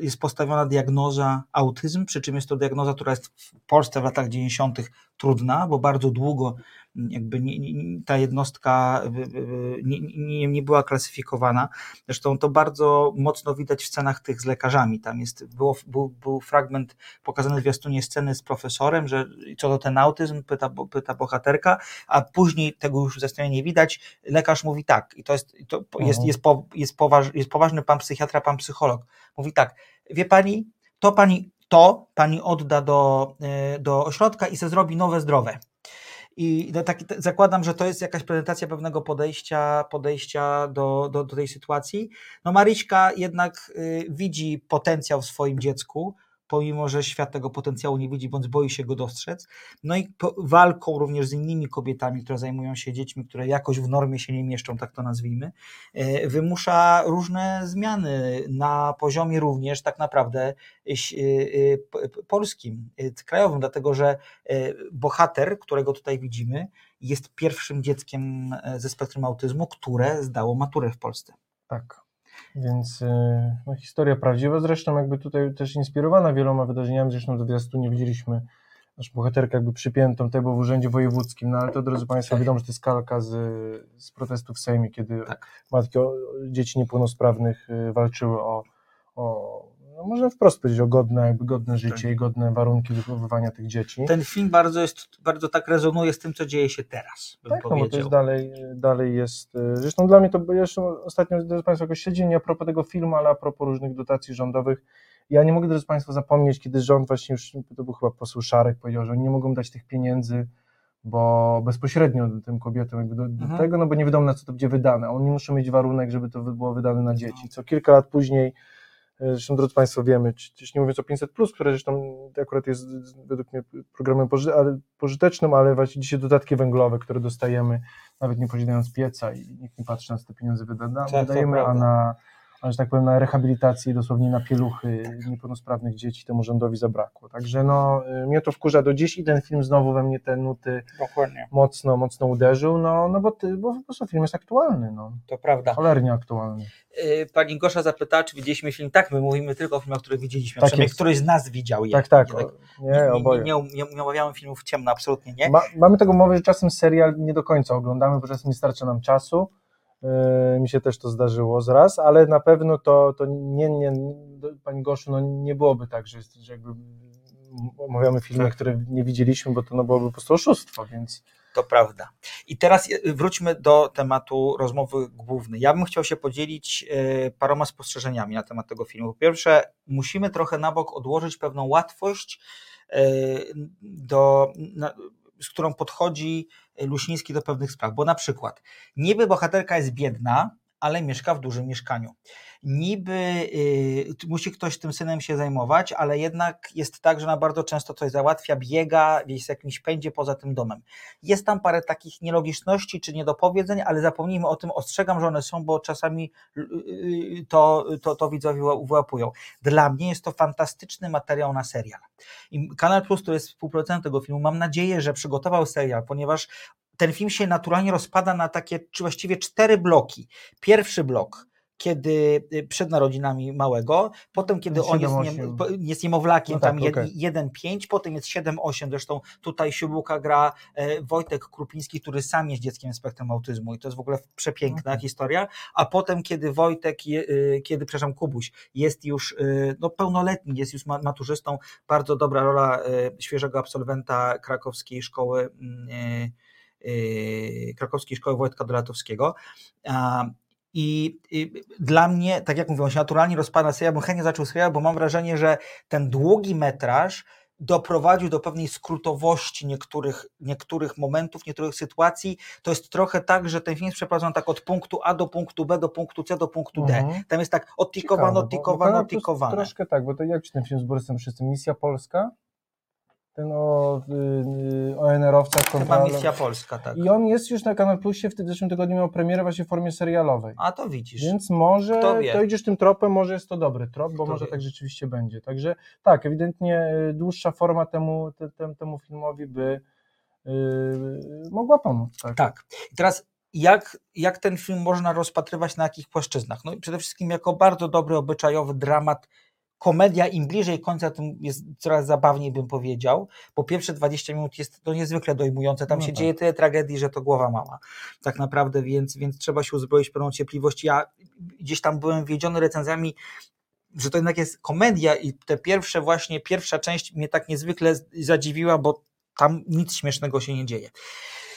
jest postawiona diagnoza autyzm, przy czym jest to diagnoza, która jest w Polsce w latach 90. trudna, bo bardzo długo jakby nie, nie, ta jednostka nie, nie, nie, była klasyfikowana. Zresztą to bardzo mocno widać w scenach tych z lekarzami. Tam jest, było, był, był fragment pokazany w zwiastunie sceny z profesorem, że co to ten autyzm, pyta, pyta bohaterka, a później tego już w zwiastunie nie widać. Lekarz mówi tak, i to jest, to jest, jest, po, jest, poważ, jest poważny pan psychiatra, pan psycholog. Mówi tak, wie pani, to pani to pani odda do, do ośrodka i se zrobi nowe zdrowe. I no, tak, zakładam, że to jest jakaś prezentacja pewnego podejścia, podejścia do, do, do tej sytuacji. No Maryśka jednak y, widzi potencjał w swoim dziecku, pomimo że świat tego potencjału nie widzi, bądź boi się go dostrzec. No i walką również z innymi kobietami, które zajmują się dziećmi, które jakoś w normie się nie mieszczą, tak to nazwijmy, e, wymusza różne zmiany na poziomie również tak naprawdę e, e, polskim, krajowym, dlatego że bohater, którego tutaj widzimy, jest pierwszym dzieckiem ze spektrum autyzmu, które zdało maturę w Polsce. Tak. Więc no, historia prawdziwa, zresztą jakby tutaj też inspirowana wieloma wydarzeniami, zresztą do zwiastu nie widzieliśmy nasz bohaterkę jakby przypiętą tego w urzędzie wojewódzkim, no ale to drodzy Państwo, wiadomo, że to jest kalka z, z protestów w Sejmie, kiedy tak. matki o, dzieci niepełnosprawnych walczyły o, o można wprost powiedzieć o godne, jakby godne życie tak. i godne warunki wychowywania tych dzieci. Ten film bardzo jest, bardzo tak rezonuje z tym, co dzieje się teraz, bym tak, powiedział. no bo to jest dalej, dalej jest, y, zresztą dla mnie to, jeszcze ostatnio, drodzy Państwo, jakoś siedzi nie a propos tego filmu, ale a propos różnych dotacji rządowych, ja nie mogę, drodzy Państwo, zapomnieć, kiedy rząd właśnie już, to był chyba poseł Szarek, powiedział, że oni nie mogą dać tych pieniędzy, bo bezpośrednio tym kobietom jakby do, do mhm. tego, no bo nie wiadomo na co to będzie wydane. Oni muszą mieć warunek, żeby to było wydane na dzieci. Co kilka lat później Zresztą, drodzy Państwo, wiemy, już nie mówiąc o 500, które zresztą akurat jest według mnie programem pożytecznym, ale właśnie dzisiaj dodatki węglowe, które dostajemy, nawet nie posiadając pieca i nikt nie patrzy na te pieniądze wyda, tak, wydajemy, a na że tak powiem, na rehabilitację dosłownie na pieluchy niepełnosprawnych dzieci temu rządowi zabrakło. Także no, mnie to wkurza do dziś i ten film znowu we mnie te nuty Dokładnie. mocno, mocno uderzył, no, no bo, ty, bo po prostu film jest aktualny. No. To prawda. Cholernie aktualny. Y, pani Gosza zapytała, czy widzieliśmy film. Tak, my mówimy tylko o filmach, które widzieliśmy. Tak przynajmniej któryś z nas widział je. Tak, tak. Nie, nie, oboje. Nie, nie, nie, nie omawiamy filmów ciemno, absolutnie nie. Ma, mamy tego umowę, że czasem serial nie do końca oglądamy, bo czasem nie starcza nam czasu mi się też to zdarzyło z raz, ale na pewno to, to nie, nie, Pani Goszu, no nie byłoby tak, że, że jakby omawiamy filmy, tak. które nie widzieliśmy, bo to no byłoby po prostu oszustwo, więc... To prawda. I teraz wróćmy do tematu rozmowy głównej. Ja bym chciał się podzielić e, paroma spostrzeżeniami na temat tego filmu. Po pierwsze, musimy trochę na bok odłożyć pewną łatwość, e, do, z którą podchodzi Lusiński do pewnych spraw, bo na przykład niby bohaterka jest biedna, ale mieszka w dużym mieszkaniu. Niby y, musi ktoś tym synem się zajmować, ale jednak jest tak, że ona bardzo często coś załatwia, biega, jest jakimś pędzie poza tym domem. Jest tam parę takich nielogiczności czy niedopowiedzeń, ale zapomnijmy o tym, ostrzegam, że one są, bo czasami y, y, to, to, to widzowie wyłapują. Dla mnie jest to fantastyczny materiał na serial. I Kanal Plus, który jest współproducentem tego filmu, mam nadzieję, że przygotował serial, ponieważ ten film się naturalnie rozpada na takie, czy właściwie cztery bloki. Pierwszy blok, kiedy y, przed narodzinami małego, potem kiedy on jest, nie, 7-8. po- jest niemowlakiem, No tam tak, okej. 1-5, potem jest 7-8, zresztą tutaj Siubuka gra e, Wojtek Krupiński, który sam jest dzieckiem z spektrum autyzmu i to jest w ogóle przepiękna Mhm. historia, a potem kiedy Wojtek, y, kiedy, przepraszam, Kubuś jest już y, no, pełnoletni, jest już ma- maturzystą, bardzo dobra rola y, świeżego absolwenta krakowskiej szkoły mm, y, krakowskiej szkoły Wojtka Dolatowskiego. I, I dla mnie, tak jak mówię, on się naturalnie rozpada serial, bym chętnie zaczął serial, bo mam wrażenie, że ten długi metraż doprowadził do pewnej skrótowości niektórych, niektórych momentów, niektórych sytuacji. To jest trochę tak, że ten film jest przeprowadzony tak od punktu A do punktu B, do punktu C, do punktu D. Mhm. Tam jest tak odtikowano, odtikowano, odtikowano. Troszkę tak, bo to jak ci ten film z Borysem Wszyscy? Misja Polska? Ten o, y, y, o NR-owcach Chyba. Misja Polska, tak. I on jest już na Kanal Plusie, w zeszłym tygodniu miał premierę właśnie w formie serialowej. A to widzisz. Więc może to idziesz tym tropem, może jest to dobry trop, bo Kto może wie? tak rzeczywiście będzie. Także tak, ewidentnie y, dłuższa forma temu, te, tem- temu filmowi by y, mogła pomóc. Tak. Tak. I teraz jak, jak ten film można rozpatrywać na jakich płaszczyznach? No i przede wszystkim jako bardzo dobry, obyczajowy dramat, komedia, im bliżej końca, tym jest coraz zabawniej, bym powiedział, bo pierwsze 20 minut jest to niezwykle dojmujące, tam No się tak. dzieje tyle tragedii, że to głowa mała, tak naprawdę, więc, więc trzeba się uzbroić pełną cierpliwość. Ja gdzieś tam byłem wiedziony recenzjami, że to jednak jest komedia i te pierwsze właśnie, pierwsza część mnie tak niezwykle zadziwiła, bo tam nic śmiesznego się nie dzieje.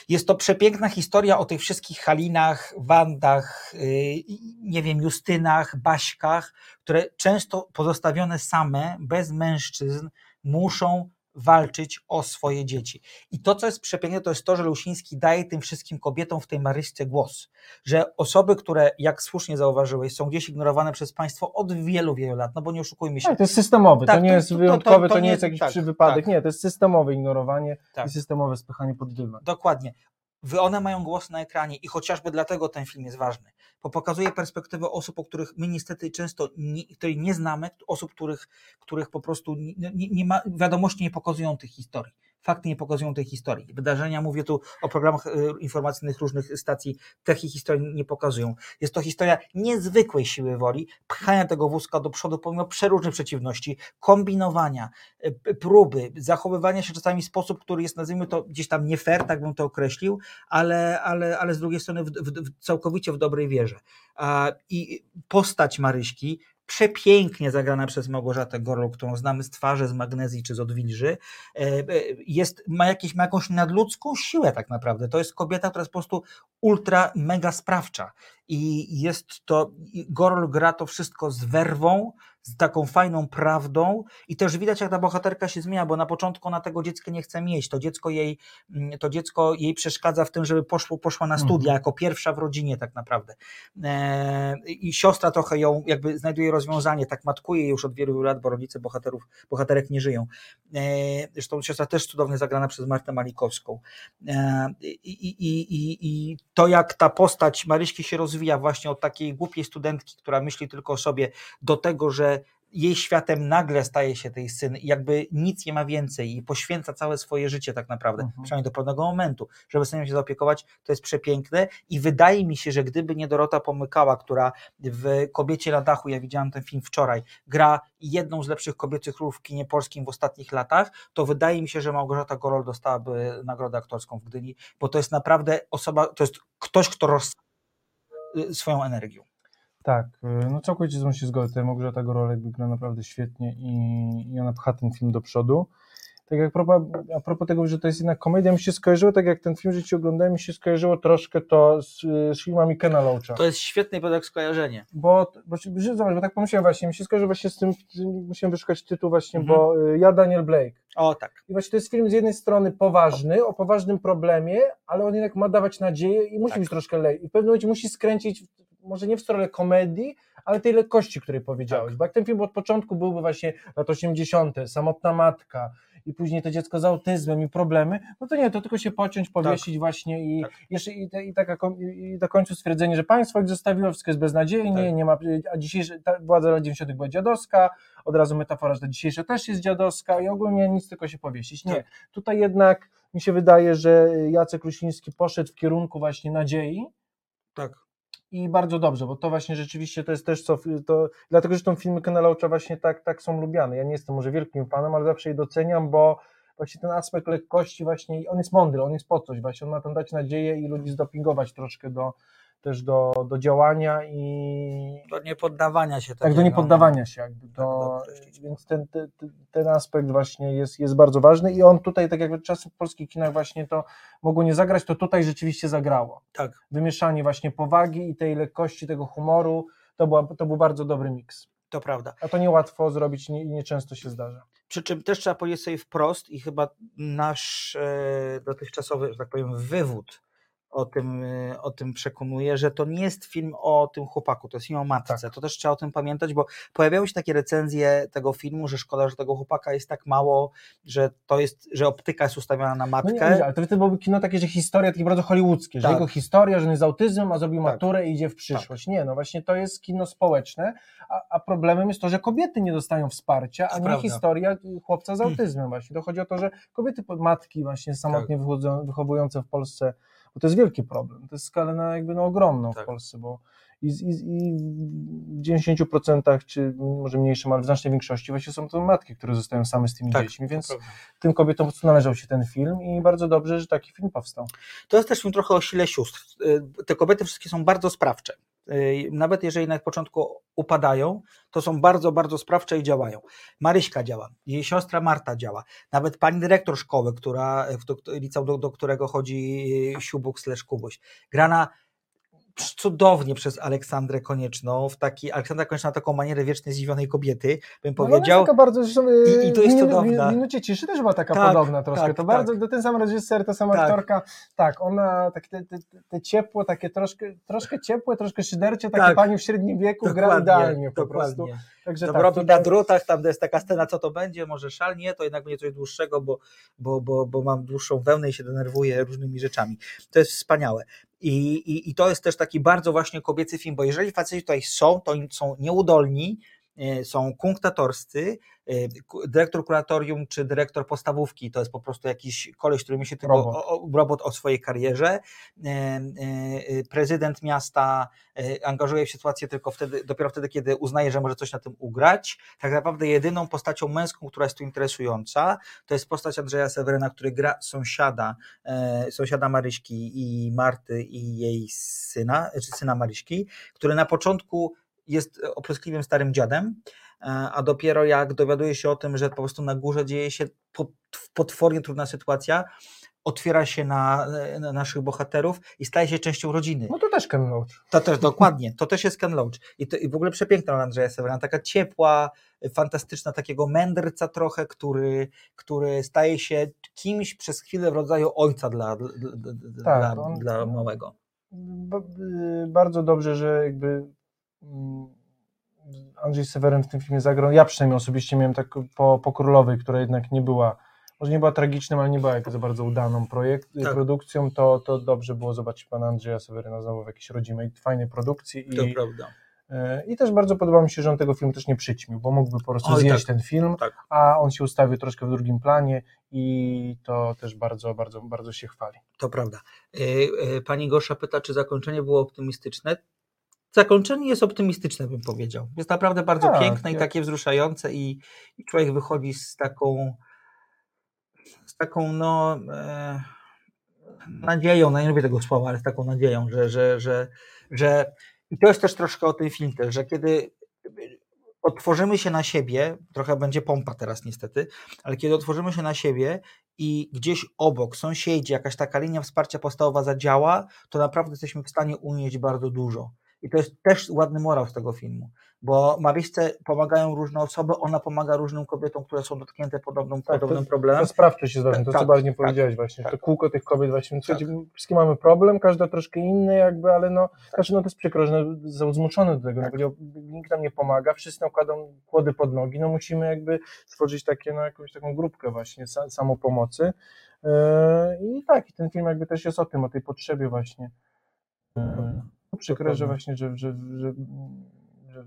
Jest to przepiękna historia o tych wszystkich Halinach, Wandach, yy, nie wiem, Justynach, Baśkach, które często pozostawione same, bez mężczyzn, muszą walczyć o swoje dzieci. I to, co jest przepiękne, to jest to, że Lusiński daje tym wszystkim kobietom w tej Maryście głos. Że osoby, które, jak słusznie zauważyłeś, są gdzieś ignorowane przez państwo od wielu, wielu lat, no bo nie oszukujmy się. Tak, to jest systemowy, Tak, to nie jest wyjątkowy, to, nie jest jakiś tak, przywypadek, tak. nie, to jest systemowe ignorowanie Tak. i systemowe spychanie pod dywan. Dokładnie. Wy- One mają głos na ekranie i chociażby dlatego ten film jest ważny, bo pokazuje perspektywę osób, o których my niestety często nie, których nie znamy, osób, których, których po prostu nie, nie ma, wiadomości nie pokazują tych historii. Fakty nie pokazują tej historii. Wydarzenia, mówię tu o programach e, informacyjnych różnych stacji, takich historii nie pokazują. Jest to historia niezwykłej siły woli, pchania tego wózka do przodu pomimo przeróżnych przeciwności, kombinowania, e, próby, zachowywania się czasami w sposób, który jest, nazwijmy to, gdzieś tam nie fair, tak bym to określił, ale, ale, ale z drugiej strony w, w, całkowicie w dobrej wierze. I postać Maryśki, przepięknie zagrana przez Małgorzatę Gorlu, którą znamy z twarzy, z magnezji czy z odwilży, e, e, jest, ma, jakieś, ma jakąś nadludzką siłę tak naprawdę. To jest kobieta, która jest po prostu ultra, mega sprawcza. I jest to, i Gorol gra to wszystko z werwą, z taką fajną prawdą i też widać, jak ta bohaterka się zmienia, bo na początku ona tego dziecka nie chce mieć. To dziecko jej, mm, to dziecko jej przeszkadza w tym, żeby poszło, poszła na studia, jako pierwsza w rodzinie tak naprawdę. E, I siostra trochę ją jakby znajduje rozwiązanie, tak matkuje już od wielu lat, bo rodzice bohaterów, bohaterek nie żyją. E, Zresztą siostra też cudownie zagrana przez Martę Malikowską. E, i, i, i, I to, jak ta postać Maryśki się rozwija właśnie od takiej głupiej studentki, która myśli tylko o sobie, do tego, że jej światem nagle staje się tej syn i jakby nic nie ma więcej i poświęca całe swoje życie tak naprawdę, przynajmniej do pewnego momentu, żeby synem się zaopiekować, to jest przepiękne i wydaje mi się, że gdyby nie Dorota Pomykała, która w Kobiecie na dachu, ja widziałem ten film wczoraj, gra jedną z lepszych kobiecych ról w kinie polskim w ostatnich latach, to wydaje mi się, że Małgorzata Gorol dostałaby nagrodę aktorską w Gdyni, bo to jest naprawdę osoba, to jest ktoś, kto roz swoją energią. Tak, y, no całkowicie z tą się zgodzę. Małgorzata Gorolek gra naprawdę świetnie i, i ona pcha ten film do przodu. Tak jak a propos, a propos tego, że to jest jednak komedia, mi się skojarzyło, tak jak ten film, że ci oglądałem, mi się skojarzyło troszkę to z, z filmami Kena Loacha. To jest świetne podać skojarzenie. Bo, bo, zobacz, bo tak pomyślałem właśnie, mi się skojarzy właśnie z tym, musiałem wyszukać tytuł właśnie, Mhm. bo y, ja Daniel Blake. O tak. I właśnie to jest film z jednej strony poważny, o poważnym problemie, ale on jednak ma dawać nadzieję i musi Tak. być troszkę lej. I w pewnym momencie musi skręcić, może nie w stronę komedii, ale tej lekkości, której powiedziałeś. Bo jak ten film od początku byłby właśnie lat 80., samotna matka i później to dziecko z autyzmem i problemy, no to nie, to tylko się pociąć, powiesić właśnie i jeszcze i, i, taka, i do końca stwierdzenie, że państwo ich zostawiło, wszystko jest beznadziejnie, nie ma, a dzisiejsze, ta władza lat 90. była dziadowska, od razu metafora, że ta dzisiejsza też jest dziadowska i ogólnie nic, tylko się powiesić. Nie, tutaj jednak mi się wydaje, że Jacek Rusiński poszedł w kierunku właśnie nadziei, Tak. I bardzo dobrze, bo to właśnie rzeczywiście to jest też co, to, dlatego zresztą filmy Kena Loacha właśnie tak, tak są lubiane. Ja nie jestem może wielkim fanem, ale zawsze je doceniam, bo właśnie ten aspekt lekkości właśnie, on jest mądry, on jest po coś właśnie, on ma tam dać nadzieję i ludzi zdopingować troszkę do, też do, do działania i Do niepoddawania się. tak, do niepoddawania się jakby, do, więc ten, ten, ten aspekt właśnie jest, jest bardzo ważny i on tutaj, tak jak czasem w polskich kinach właśnie to mogło nie zagrać, to tutaj rzeczywiście zagrało. Tak. Wymieszanie właśnie powagi i tej lekkości, tego humoru, to, była, to był bardzo dobry miks. To prawda. A to niełatwo zrobić i nie, nieczęsto się zdarza. Przy czym też trzeba powiedzieć sobie wprost i chyba nasz e, dotychczasowy, że tak powiem, wywód o tym, e, o tym przekonuje, że to nie jest film o tym chłopaku, to jest film o matce. Tak. To też trzeba o tym pamiętać, bo pojawiały się takie recenzje tego filmu, że szkoda, że tego chłopaka jest tak mało, że to jest, że optyka jest ustawiona na No matkę. nie, nie, ale to wtedy byłoby kino takie, że historia takie bardzo hollywoodzkie, że Tak. jego historia, że on jest z autyzmem, a zrobił maturę i idzie w przyszłość. Nie, no właśnie to jest kino społeczne, a, a problemem jest to, że kobiety nie dostają wsparcia, a nie prawda. historia chłopca z autyzmem właśnie. To chodzi o to, że kobiety, matki właśnie samotnie Tak. wychodzą, wychowujące w Polsce, bo to jest wielki problem, to jest skala na, jakby no, ogromną Tak. w Polsce, bo i, i, i w 90% czy może mniejszym, ale w znacznej większości właśnie są to matki, które zostają same z tymi Tak, dziećmi, więc tym kobietom po prostu należał się ten film i bardzo dobrze, że taki film powstał. To jest też film trochę o sile sióstr. Y, Te kobiety wszystkie są bardzo sprawcze. Nawet jeżeli na początku upadają, to są bardzo, bardzo sprawcze i działają. Maryśka działa, jej siostra Marta działa, nawet pani dyrektor szkoły, która, w do, liceum, do, do którego chodzi y, Siubuk slash Kubuś, grana cudownie przez Aleksandrę Konieczną, w taki, Aleksandra Konieczna taką manierę wiecznej zdziwionej kobiety, bym No, powiedział. taka bardzo, zresztą, e, I- i to jest minu- cudowna. W minucie ciszy też była taka Tak, podobna troszkę. tak, to tak. bardzo, ten sam reżyser, ta sama Tak. aktorka. Tak, ona, tak, te, te, te ciepło, takie troszkę, troszkę ciepłe, troszkę szydercze, takie Tak. pani w średnim wieku gra Dokładnie, idealnie po dokładnie. prostu. Także to tak, robi tutaj- na drutach, tam jest taka scena, co to będzie, może szal, nie, to jednak będzie coś dłuższego, bo, bo, bo, bo mam dłuższą wełnę i się denerwuję różnymi rzeczami. To jest wspaniałe. I, i, I to jest też taki bardzo właśnie kobiecy film, bo jeżeli faceci tutaj są, to są nieudolni, są kunktatorscy, e, dyrektor kuratorium czy dyrektor podstawówki to jest po prostu jakiś koleś, który myśli tylko Robot. o, robot o swojej karierze. E, e, e, Prezydent miasta e, angażuje w sytuację tylko wtedy, dopiero wtedy, kiedy uznaje, że może coś na tym ugrać. Tak naprawdę jedyną postacią męską, która jest tu interesująca, to jest postać Andrzeja Seweryna, który gra sąsiada, e, sąsiada Maryśki i Marty i jej syna, czy syna Maryśki, który na początku jest opryskliwym starym dziadem, e, a dopiero jak dowiaduje się o tym, że po prostu na górze dzieje się po- potwornie trudna sytuacja, otwiera się na, na naszych bohaterów i staje się częścią rodziny. No to też Ken Loach. To też dokładnie, to też jest Ken Loach. I, to, I w ogóle przepiękna Andrzeja Sewerina, taka ciepła, fantastyczna, takiego mędrca trochę, który, który staje się kimś przez chwilę w rodzaju ojca dla, dla, Tak, dla, on- dla małego. Bardzo dobrze, że jakby Andrzej Seweryn w tym filmie zagrał. Ja przynajmniej osobiście miałem tak po, po Królowej, która jednak nie była, może nie była tragicznym, ale nie była jak za bardzo udaną projekt, Tak. produkcją, to, to dobrze było zobaczyć pana Andrzeja Seweryna znowu w jakiejś rodzimej, fajnej produkcji. To I, prawda. e, I też bardzo podoba mi się, że on tego filmu też nie przyćmił, bo mógłby po prostu Oj, zjeść tak. ten film, Tak. a on się ustawił troszkę w drugim planie i to też bardzo, bardzo, bardzo się chwali. To prawda. E, e, Pani Gosza pyta, czy zakończenie było optymistyczne. Zakończenie jest optymistyczne, bym powiedział. Jest naprawdę bardzo Tak, piękne i takie wzruszające i, i człowiek wychodzi z taką z taką no e, nadzieją, no nie lubię tego słowa, ale z taką nadzieją, że, że, że, że i to jest też troszkę o tym film też, że kiedy otworzymy się na siebie, trochę będzie pompa teraz niestety, ale kiedy otworzymy się na siebie i gdzieś obok, sąsiedzi, jakaś taka linia wsparcia podstawowa zadziała, to naprawdę jesteśmy w stanie unieść bardzo dużo. I to jest też ładny morał z tego filmu, bo Maryśce pomagają różne osoby, ona pomaga różnym kobietom, które są dotknięte podobną, Tak, podobnym to, problemem. To sprawczość jest ważna, to Tak, co bardziej tak, powiedziałeś właśnie, tak. to kółko tych kobiet właśnie, słuchajcie, wszystkie mamy problem, każda troszkę inny jakby, ale no, znaczy no to jest przykro, że no, są zmuszone do tego, no, powiedział, nikt nam nie pomaga, wszyscy nam kładą kłody pod nogi, no musimy jakby stworzyć takie, no jakąś taką grupkę właśnie sa, samopomocy yy, i tak, i ten film jakby też jest o tym, o tej potrzebie właśnie. No, przykro, że właśnie, że, że, że,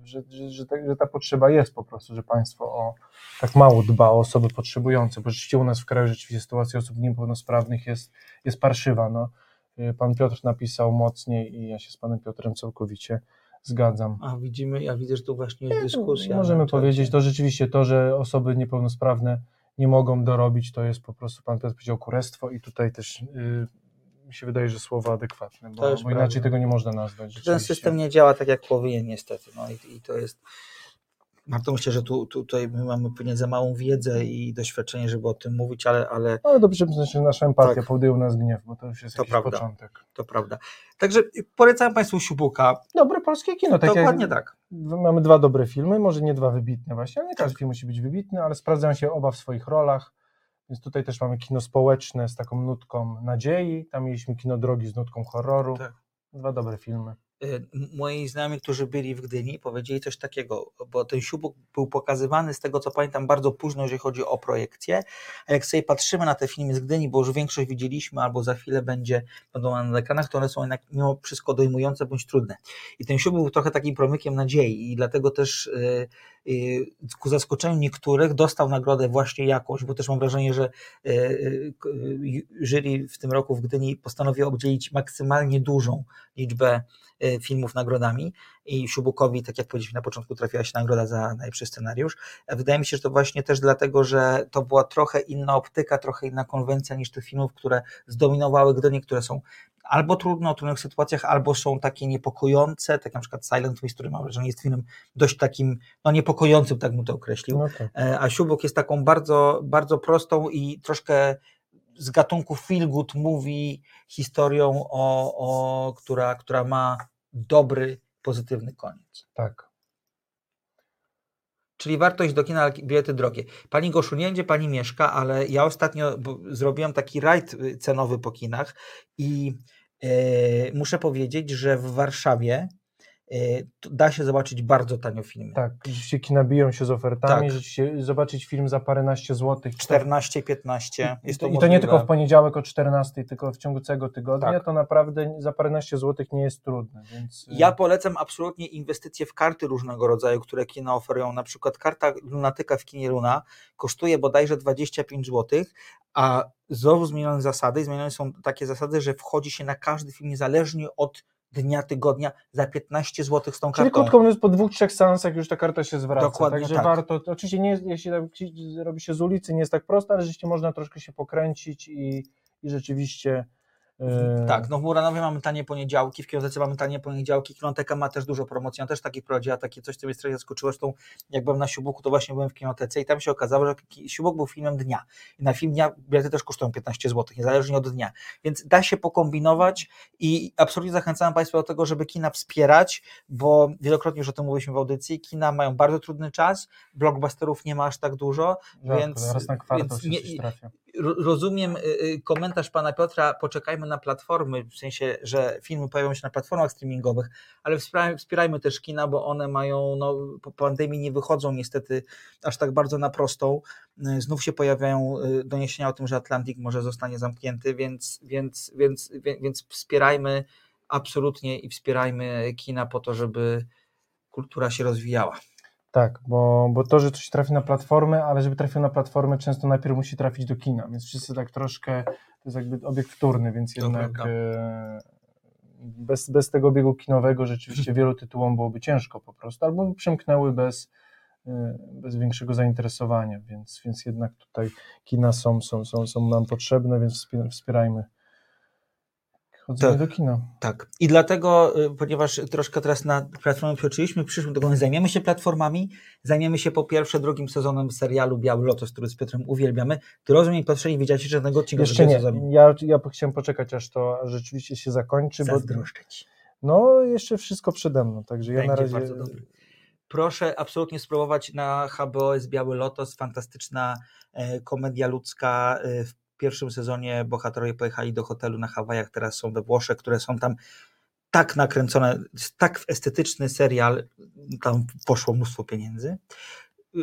że, że, ta, potrzeba jest po prostu, że państwo o, tak mało dba o osoby potrzebujące, bo rzeczywiście u nas w kraju rzeczywiście sytuacja osób niepełnosprawnych jest, jest parszywa. No. Yy, Pan Piotr napisał mocniej i ja się z panem Piotrem całkowicie zgadzam. A widzimy, ja widzę, że tu właśnie jest dyskusja. Możemy na czacie. powiedzieć, to rzeczywiście to, że osoby niepełnosprawne nie mogą dorobić, to jest po prostu, pan Piotr powiedział, kurestwo i tutaj też yy, mi się wydaje, że słowo adekwatne, bo, bo inaczej prawda. tego nie można nazwać. Ten system nie działa tak, jak powinien niestety. No i, i to jest. Marto, myślę, że tu, tutaj my mamy pewnie za małą wiedzę i doświadczenie, żeby o tym mówić, ale, ale Ale dobrze, że nasza empatia Tak. u nas gniew, bo to już jest To prawda. początek. to prawda. Także polecam Państwu Siubuka. Dobre polskie kino. Tak Dokładnie tak. Mamy dwa dobre filmy, może nie dwa wybitne właśnie, ale nie każdy film musi być wybitny, ale sprawdzają się oba w swoich rolach. Więc tutaj też mamy kino społeczne z taką nutką nadziei, tam mieliśmy kino drogi z nutką horroru. Tak. Dwa dobre filmy. Y, Moi znajomi, którzy byli w Gdyni, powiedzieli coś takiego, bo ten Siubuk był pokazywany z tego, co pamiętam, bardzo późno, jeżeli chodzi o projekcję. A jak sobie patrzymy na te filmy z Gdyni, bo już większość widzieliśmy, albo za chwilę będzie, będą na ekranach, to one są jednak mimo wszystko dojmujące bądź trudne. I ten Siubuk był trochę takim promykiem nadziei i dlatego też y, y, ku zaskoczeniu niektórych dostał nagrodę właśnie jakąś, bo też mam wrażenie, że y, y, y, jury w tym roku w Gdyni postanowiło obdzielić maksymalnie dużą liczbę y, filmów nagrodami i Siubukowi, tak jak powiedzieliśmy na początku, trafiła się nagroda za najlepszy scenariusz. Wydaje mi się, że to właśnie też dlatego, że to była trochę inna optyka, trochę inna konwencja niż tych filmów, które zdominowały Gdynię, które są albo trudne o trudnych sytuacjach, albo są takie niepokojące, tak na przykład Silent Witch, który mam wrażenie jest filmem dość takim, no niepokojącym, tak bym to określił. No tak. E, a Siubuk jest taką bardzo, bardzo prostą i troszkę z gatunku feel good movie historią, o, o, która, która ma dobry, pozytywny koniec. Tak. Czyli warto iść do kina, bilety drogie. Pani Goszu, nie gdzie pani mieszka, ale ja ostatnio zrobiłem taki rajd y, cenowy po kinach i e, muszę powiedzieć, że w Warszawie da się zobaczyć bardzo tanio filmy. Tak, rzeczywiście kina biją się z ofertami, Tak. rzeczywiście zobaczyć film za paręnaście złotych. 14-15 I jest to, I to nie tylko w poniedziałek o 14, tylko w ciągu całego tygodnia, Tak. to naprawdę za paręnaście złotych nie jest trudne. Więc, y, Ja polecam absolutnie inwestycje w karty różnego rodzaju, które kina oferują. Na przykład karta lunatyka w kinie Luna kosztuje bodajże 25 zł, a znowu zmienione zasady. Zmienione są takie zasady, że wchodzi się na każdy film niezależnie od dnia, tygodnia za 15 zł z tą Czyli kartą. krótko mówiąc, po dwóch, trzech seansach już ta karta się zwraca. Dokładnie Także tak. warto, to oczywiście nie jest, jeśli robi się z ulicy, nie jest tak prosto, ale rzeczywiście można troszkę się pokręcić i, i rzeczywiście Tak, no w Muranowie mamy tanie poniedziałki, w Kinotece mamy tanie poniedziałki, Kinoteka ma też dużo promocji, ona też takie prowadziła, takie coś, co mnie strasznie zaskoczyło, zresztą jak byłem na Siubuku, to właśnie byłem w Kinotece i tam się okazało, że Siubuk był filmem dnia. I na film dnia bilety też kosztują 15 zł, niezależnie od dnia, więc da się pokombinować i absolutnie zachęcam Państwa do tego, żeby kina wspierać, bo wielokrotnie już o tym mówiliśmy w audycji, kina mają bardzo trudny czas, blockbusterów nie ma aż tak dużo, rzadko, więc, więc nie, rozumiem y, y, komentarz pana Piotra, poczekajmy na platformy, w sensie, że filmy pojawią się na platformach streamingowych, ale wspierajmy, też kina, bo one mają, no, po pandemii nie wychodzą niestety aż tak bardzo na prostą. Y, Znów się pojawiają doniesienia o tym, że Atlantik może zostanie zamknięty, więc, więc, więc, więc wspierajmy absolutnie i wspierajmy kina po to, żeby kultura się rozwijała. Tak, bo, bo to, że coś trafi na platformę, ale żeby trafił na platformę, często najpierw musi trafić do kina, więc wszyscy tak troszkę, to jest jakby obiekt wtórny, więc jednak e, bez, bez tego obiegu kinowego rzeczywiście wielu tytułom byłoby ciężko po prostu, albo by przemknęły bez, e, bez większego zainteresowania, więc, więc jednak tutaj kina są, są, są, są nam potrzebne, więc wspie- wspierajmy chodzenie Tak. do kina. Tak. I dlatego, y, ponieważ troszkę teraz na platformę przeoczyliśmy, w przyszłym tygodniu zajmiemy się platformami, zajmiemy się po pierwsze drugim sezonem serialu Biały Lotos, który z Piotrem uwielbiamy. Ty rozumiem, nie wiedziałeś żadnego odcinka Jeszcze nie, sezonu. ja, ja chciałem poczekać, aż to rzeczywiście się zakończy, bo, Zazdroszczę ci. No, jeszcze wszystko przede mną, także ja Będzie na razie... Proszę absolutnie spróbować na HBO jest Biały Lotos, fantastyczna e, komedia ludzka. E, w pierwszym sezonie bohaterowie pojechali do hotelu na Hawajach, teraz są we Włoszech, które są tam tak nakręcone, tak estetyczny serial, tam poszło mnóstwo pieniędzy,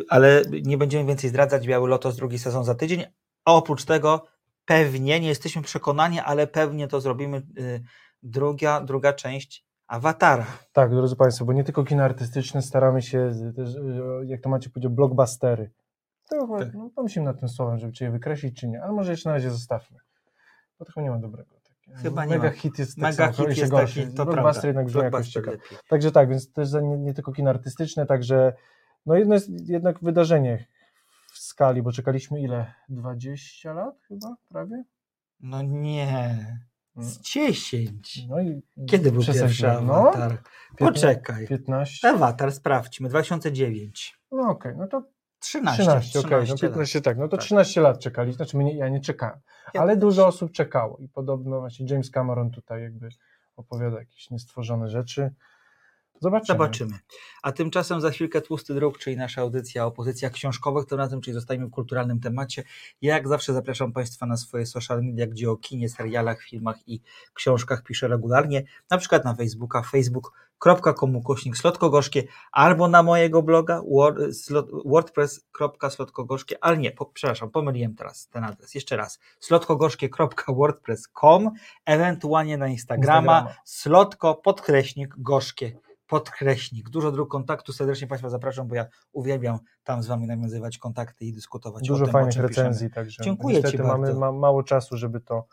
ale nie będziemy więcej zdradzać, Biały Lotos drugi sezon za tydzień, a oprócz tego pewnie, nie jesteśmy przekonani, ale pewnie to zrobimy, y, druga, druga część Awatara. Tak, drodzy Państwo, bo nie tylko kino artystyczne, staramy się z- też, y, jak to macie powiedzieć, blockbustery. To chyba, Tak. no, pomyślimy nad tym słowem, żeby czy je wykreślić, czy nie, ale może jeszcze na razie zostawmy, bo to chyba nie ma dobrego. Takie. Chyba nie Mega ma. hit jest tak Mega samo, hit jest gorszy. taki, to Blockbuster prawda. jednak brzmi jakoś lepiej. Także tak, więc też nie, nie tylko kino artystyczne, także no jedno jest jednak wydarzenie w skali, bo czekaliśmy ile? 20 lat chyba prawie? No nie, z 10. No i Kiedy był pierwszy No, awatar? piętna- Poczekaj. 15. Awatar, sprawdźmy, 2009. No okej, no to 13. 13, okej, no 13 lat. 15 tak, no to Tak. 13 lat czekali, znaczy mnie, ja nie czekałem, Ja ale też. dużo osób czekało i podobno właśnie James Cameron tutaj jakby opowiada jakieś niestworzone rzeczy. Zobaczymy. Zobaczymy. A tymczasem za chwilkę Tłusty Druk, czyli nasza audycja o pozycjach książkowych, tym razem, czyli zostajemy w kulturalnym temacie. Jak zawsze zapraszam Państwa na swoje social media, gdzie o kinie, serialach, filmach i książkach piszę regularnie, na przykład na Facebooka, facebook.com ukośnik slotkogorzkie, albo na mojego bloga wor- slot- wordpress.slotkogorzkie, ale nie, po, przepraszam, pomyliłem teraz ten adres, jeszcze raz, slotkogorzkie.wordpress.com, ewentualnie na Instagrama, Instagrama. slotko podkreśnik gorzkie podkreśnik. Dużo dróg kontaktu. Serdecznie Państwa zapraszam, bo ja uwielbiam tam z Wami nawiązywać kontakty i dyskutować Dużo o tym, fajnych o recenzji, piszemy. także Dziękuję niestety Ci mamy ma, mało czasu, żeby to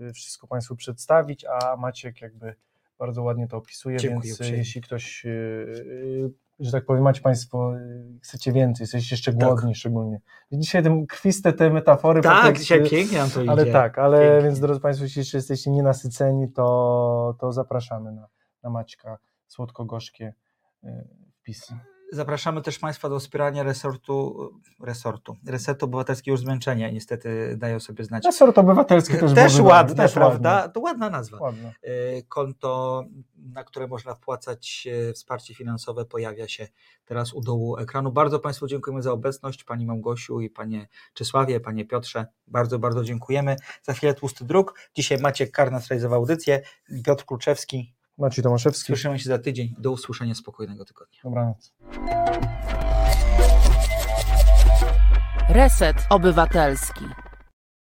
y, wszystko Państwu przedstawić, a Maciek jakby bardzo ładnie to opisuje, Dziękuję więc y, uprzejmie. jeśli ktoś, y, że tak powiem, macie Państwo, chcecie więcej, jesteście jeszcze Tak. głodni szczególnie. Dzisiaj te kwiste te metafory, Tak, preteksty, dzisiaj pięknie nam to ale idzie. tak, ale Pięknie. więc drodzy Państwo, jeśli jeszcze jesteście nienasyceni, to, to zapraszamy na, na Maćka słodko-gorzkie y, wpisy. Zapraszamy też Państwa do wspierania resortu, resortu, resetu obywatelskiego już zmęczenia. Niestety dają sobie znać. Resort obywatelski też Też ładne, też prawda? ładny. To ładna nazwa. Ładne. Konto, na które można wpłacać e, wsparcie finansowe, pojawia się teraz u dołu ekranu. Bardzo Państwu dziękujemy za obecność, Pani Małgosiu i Panie Czesławie, Panie Piotrze. Bardzo, bardzo dziękujemy. Za chwilę Tłusty Druk. Dzisiaj Maciek Karnas realizował audycję. Piotr Kluczewski. Maciej Tomaszewski. Słyszymy się za tydzień. Do usłyszenia. Spokojnego tygodnia. Dobranoc. Reset Obywatelski.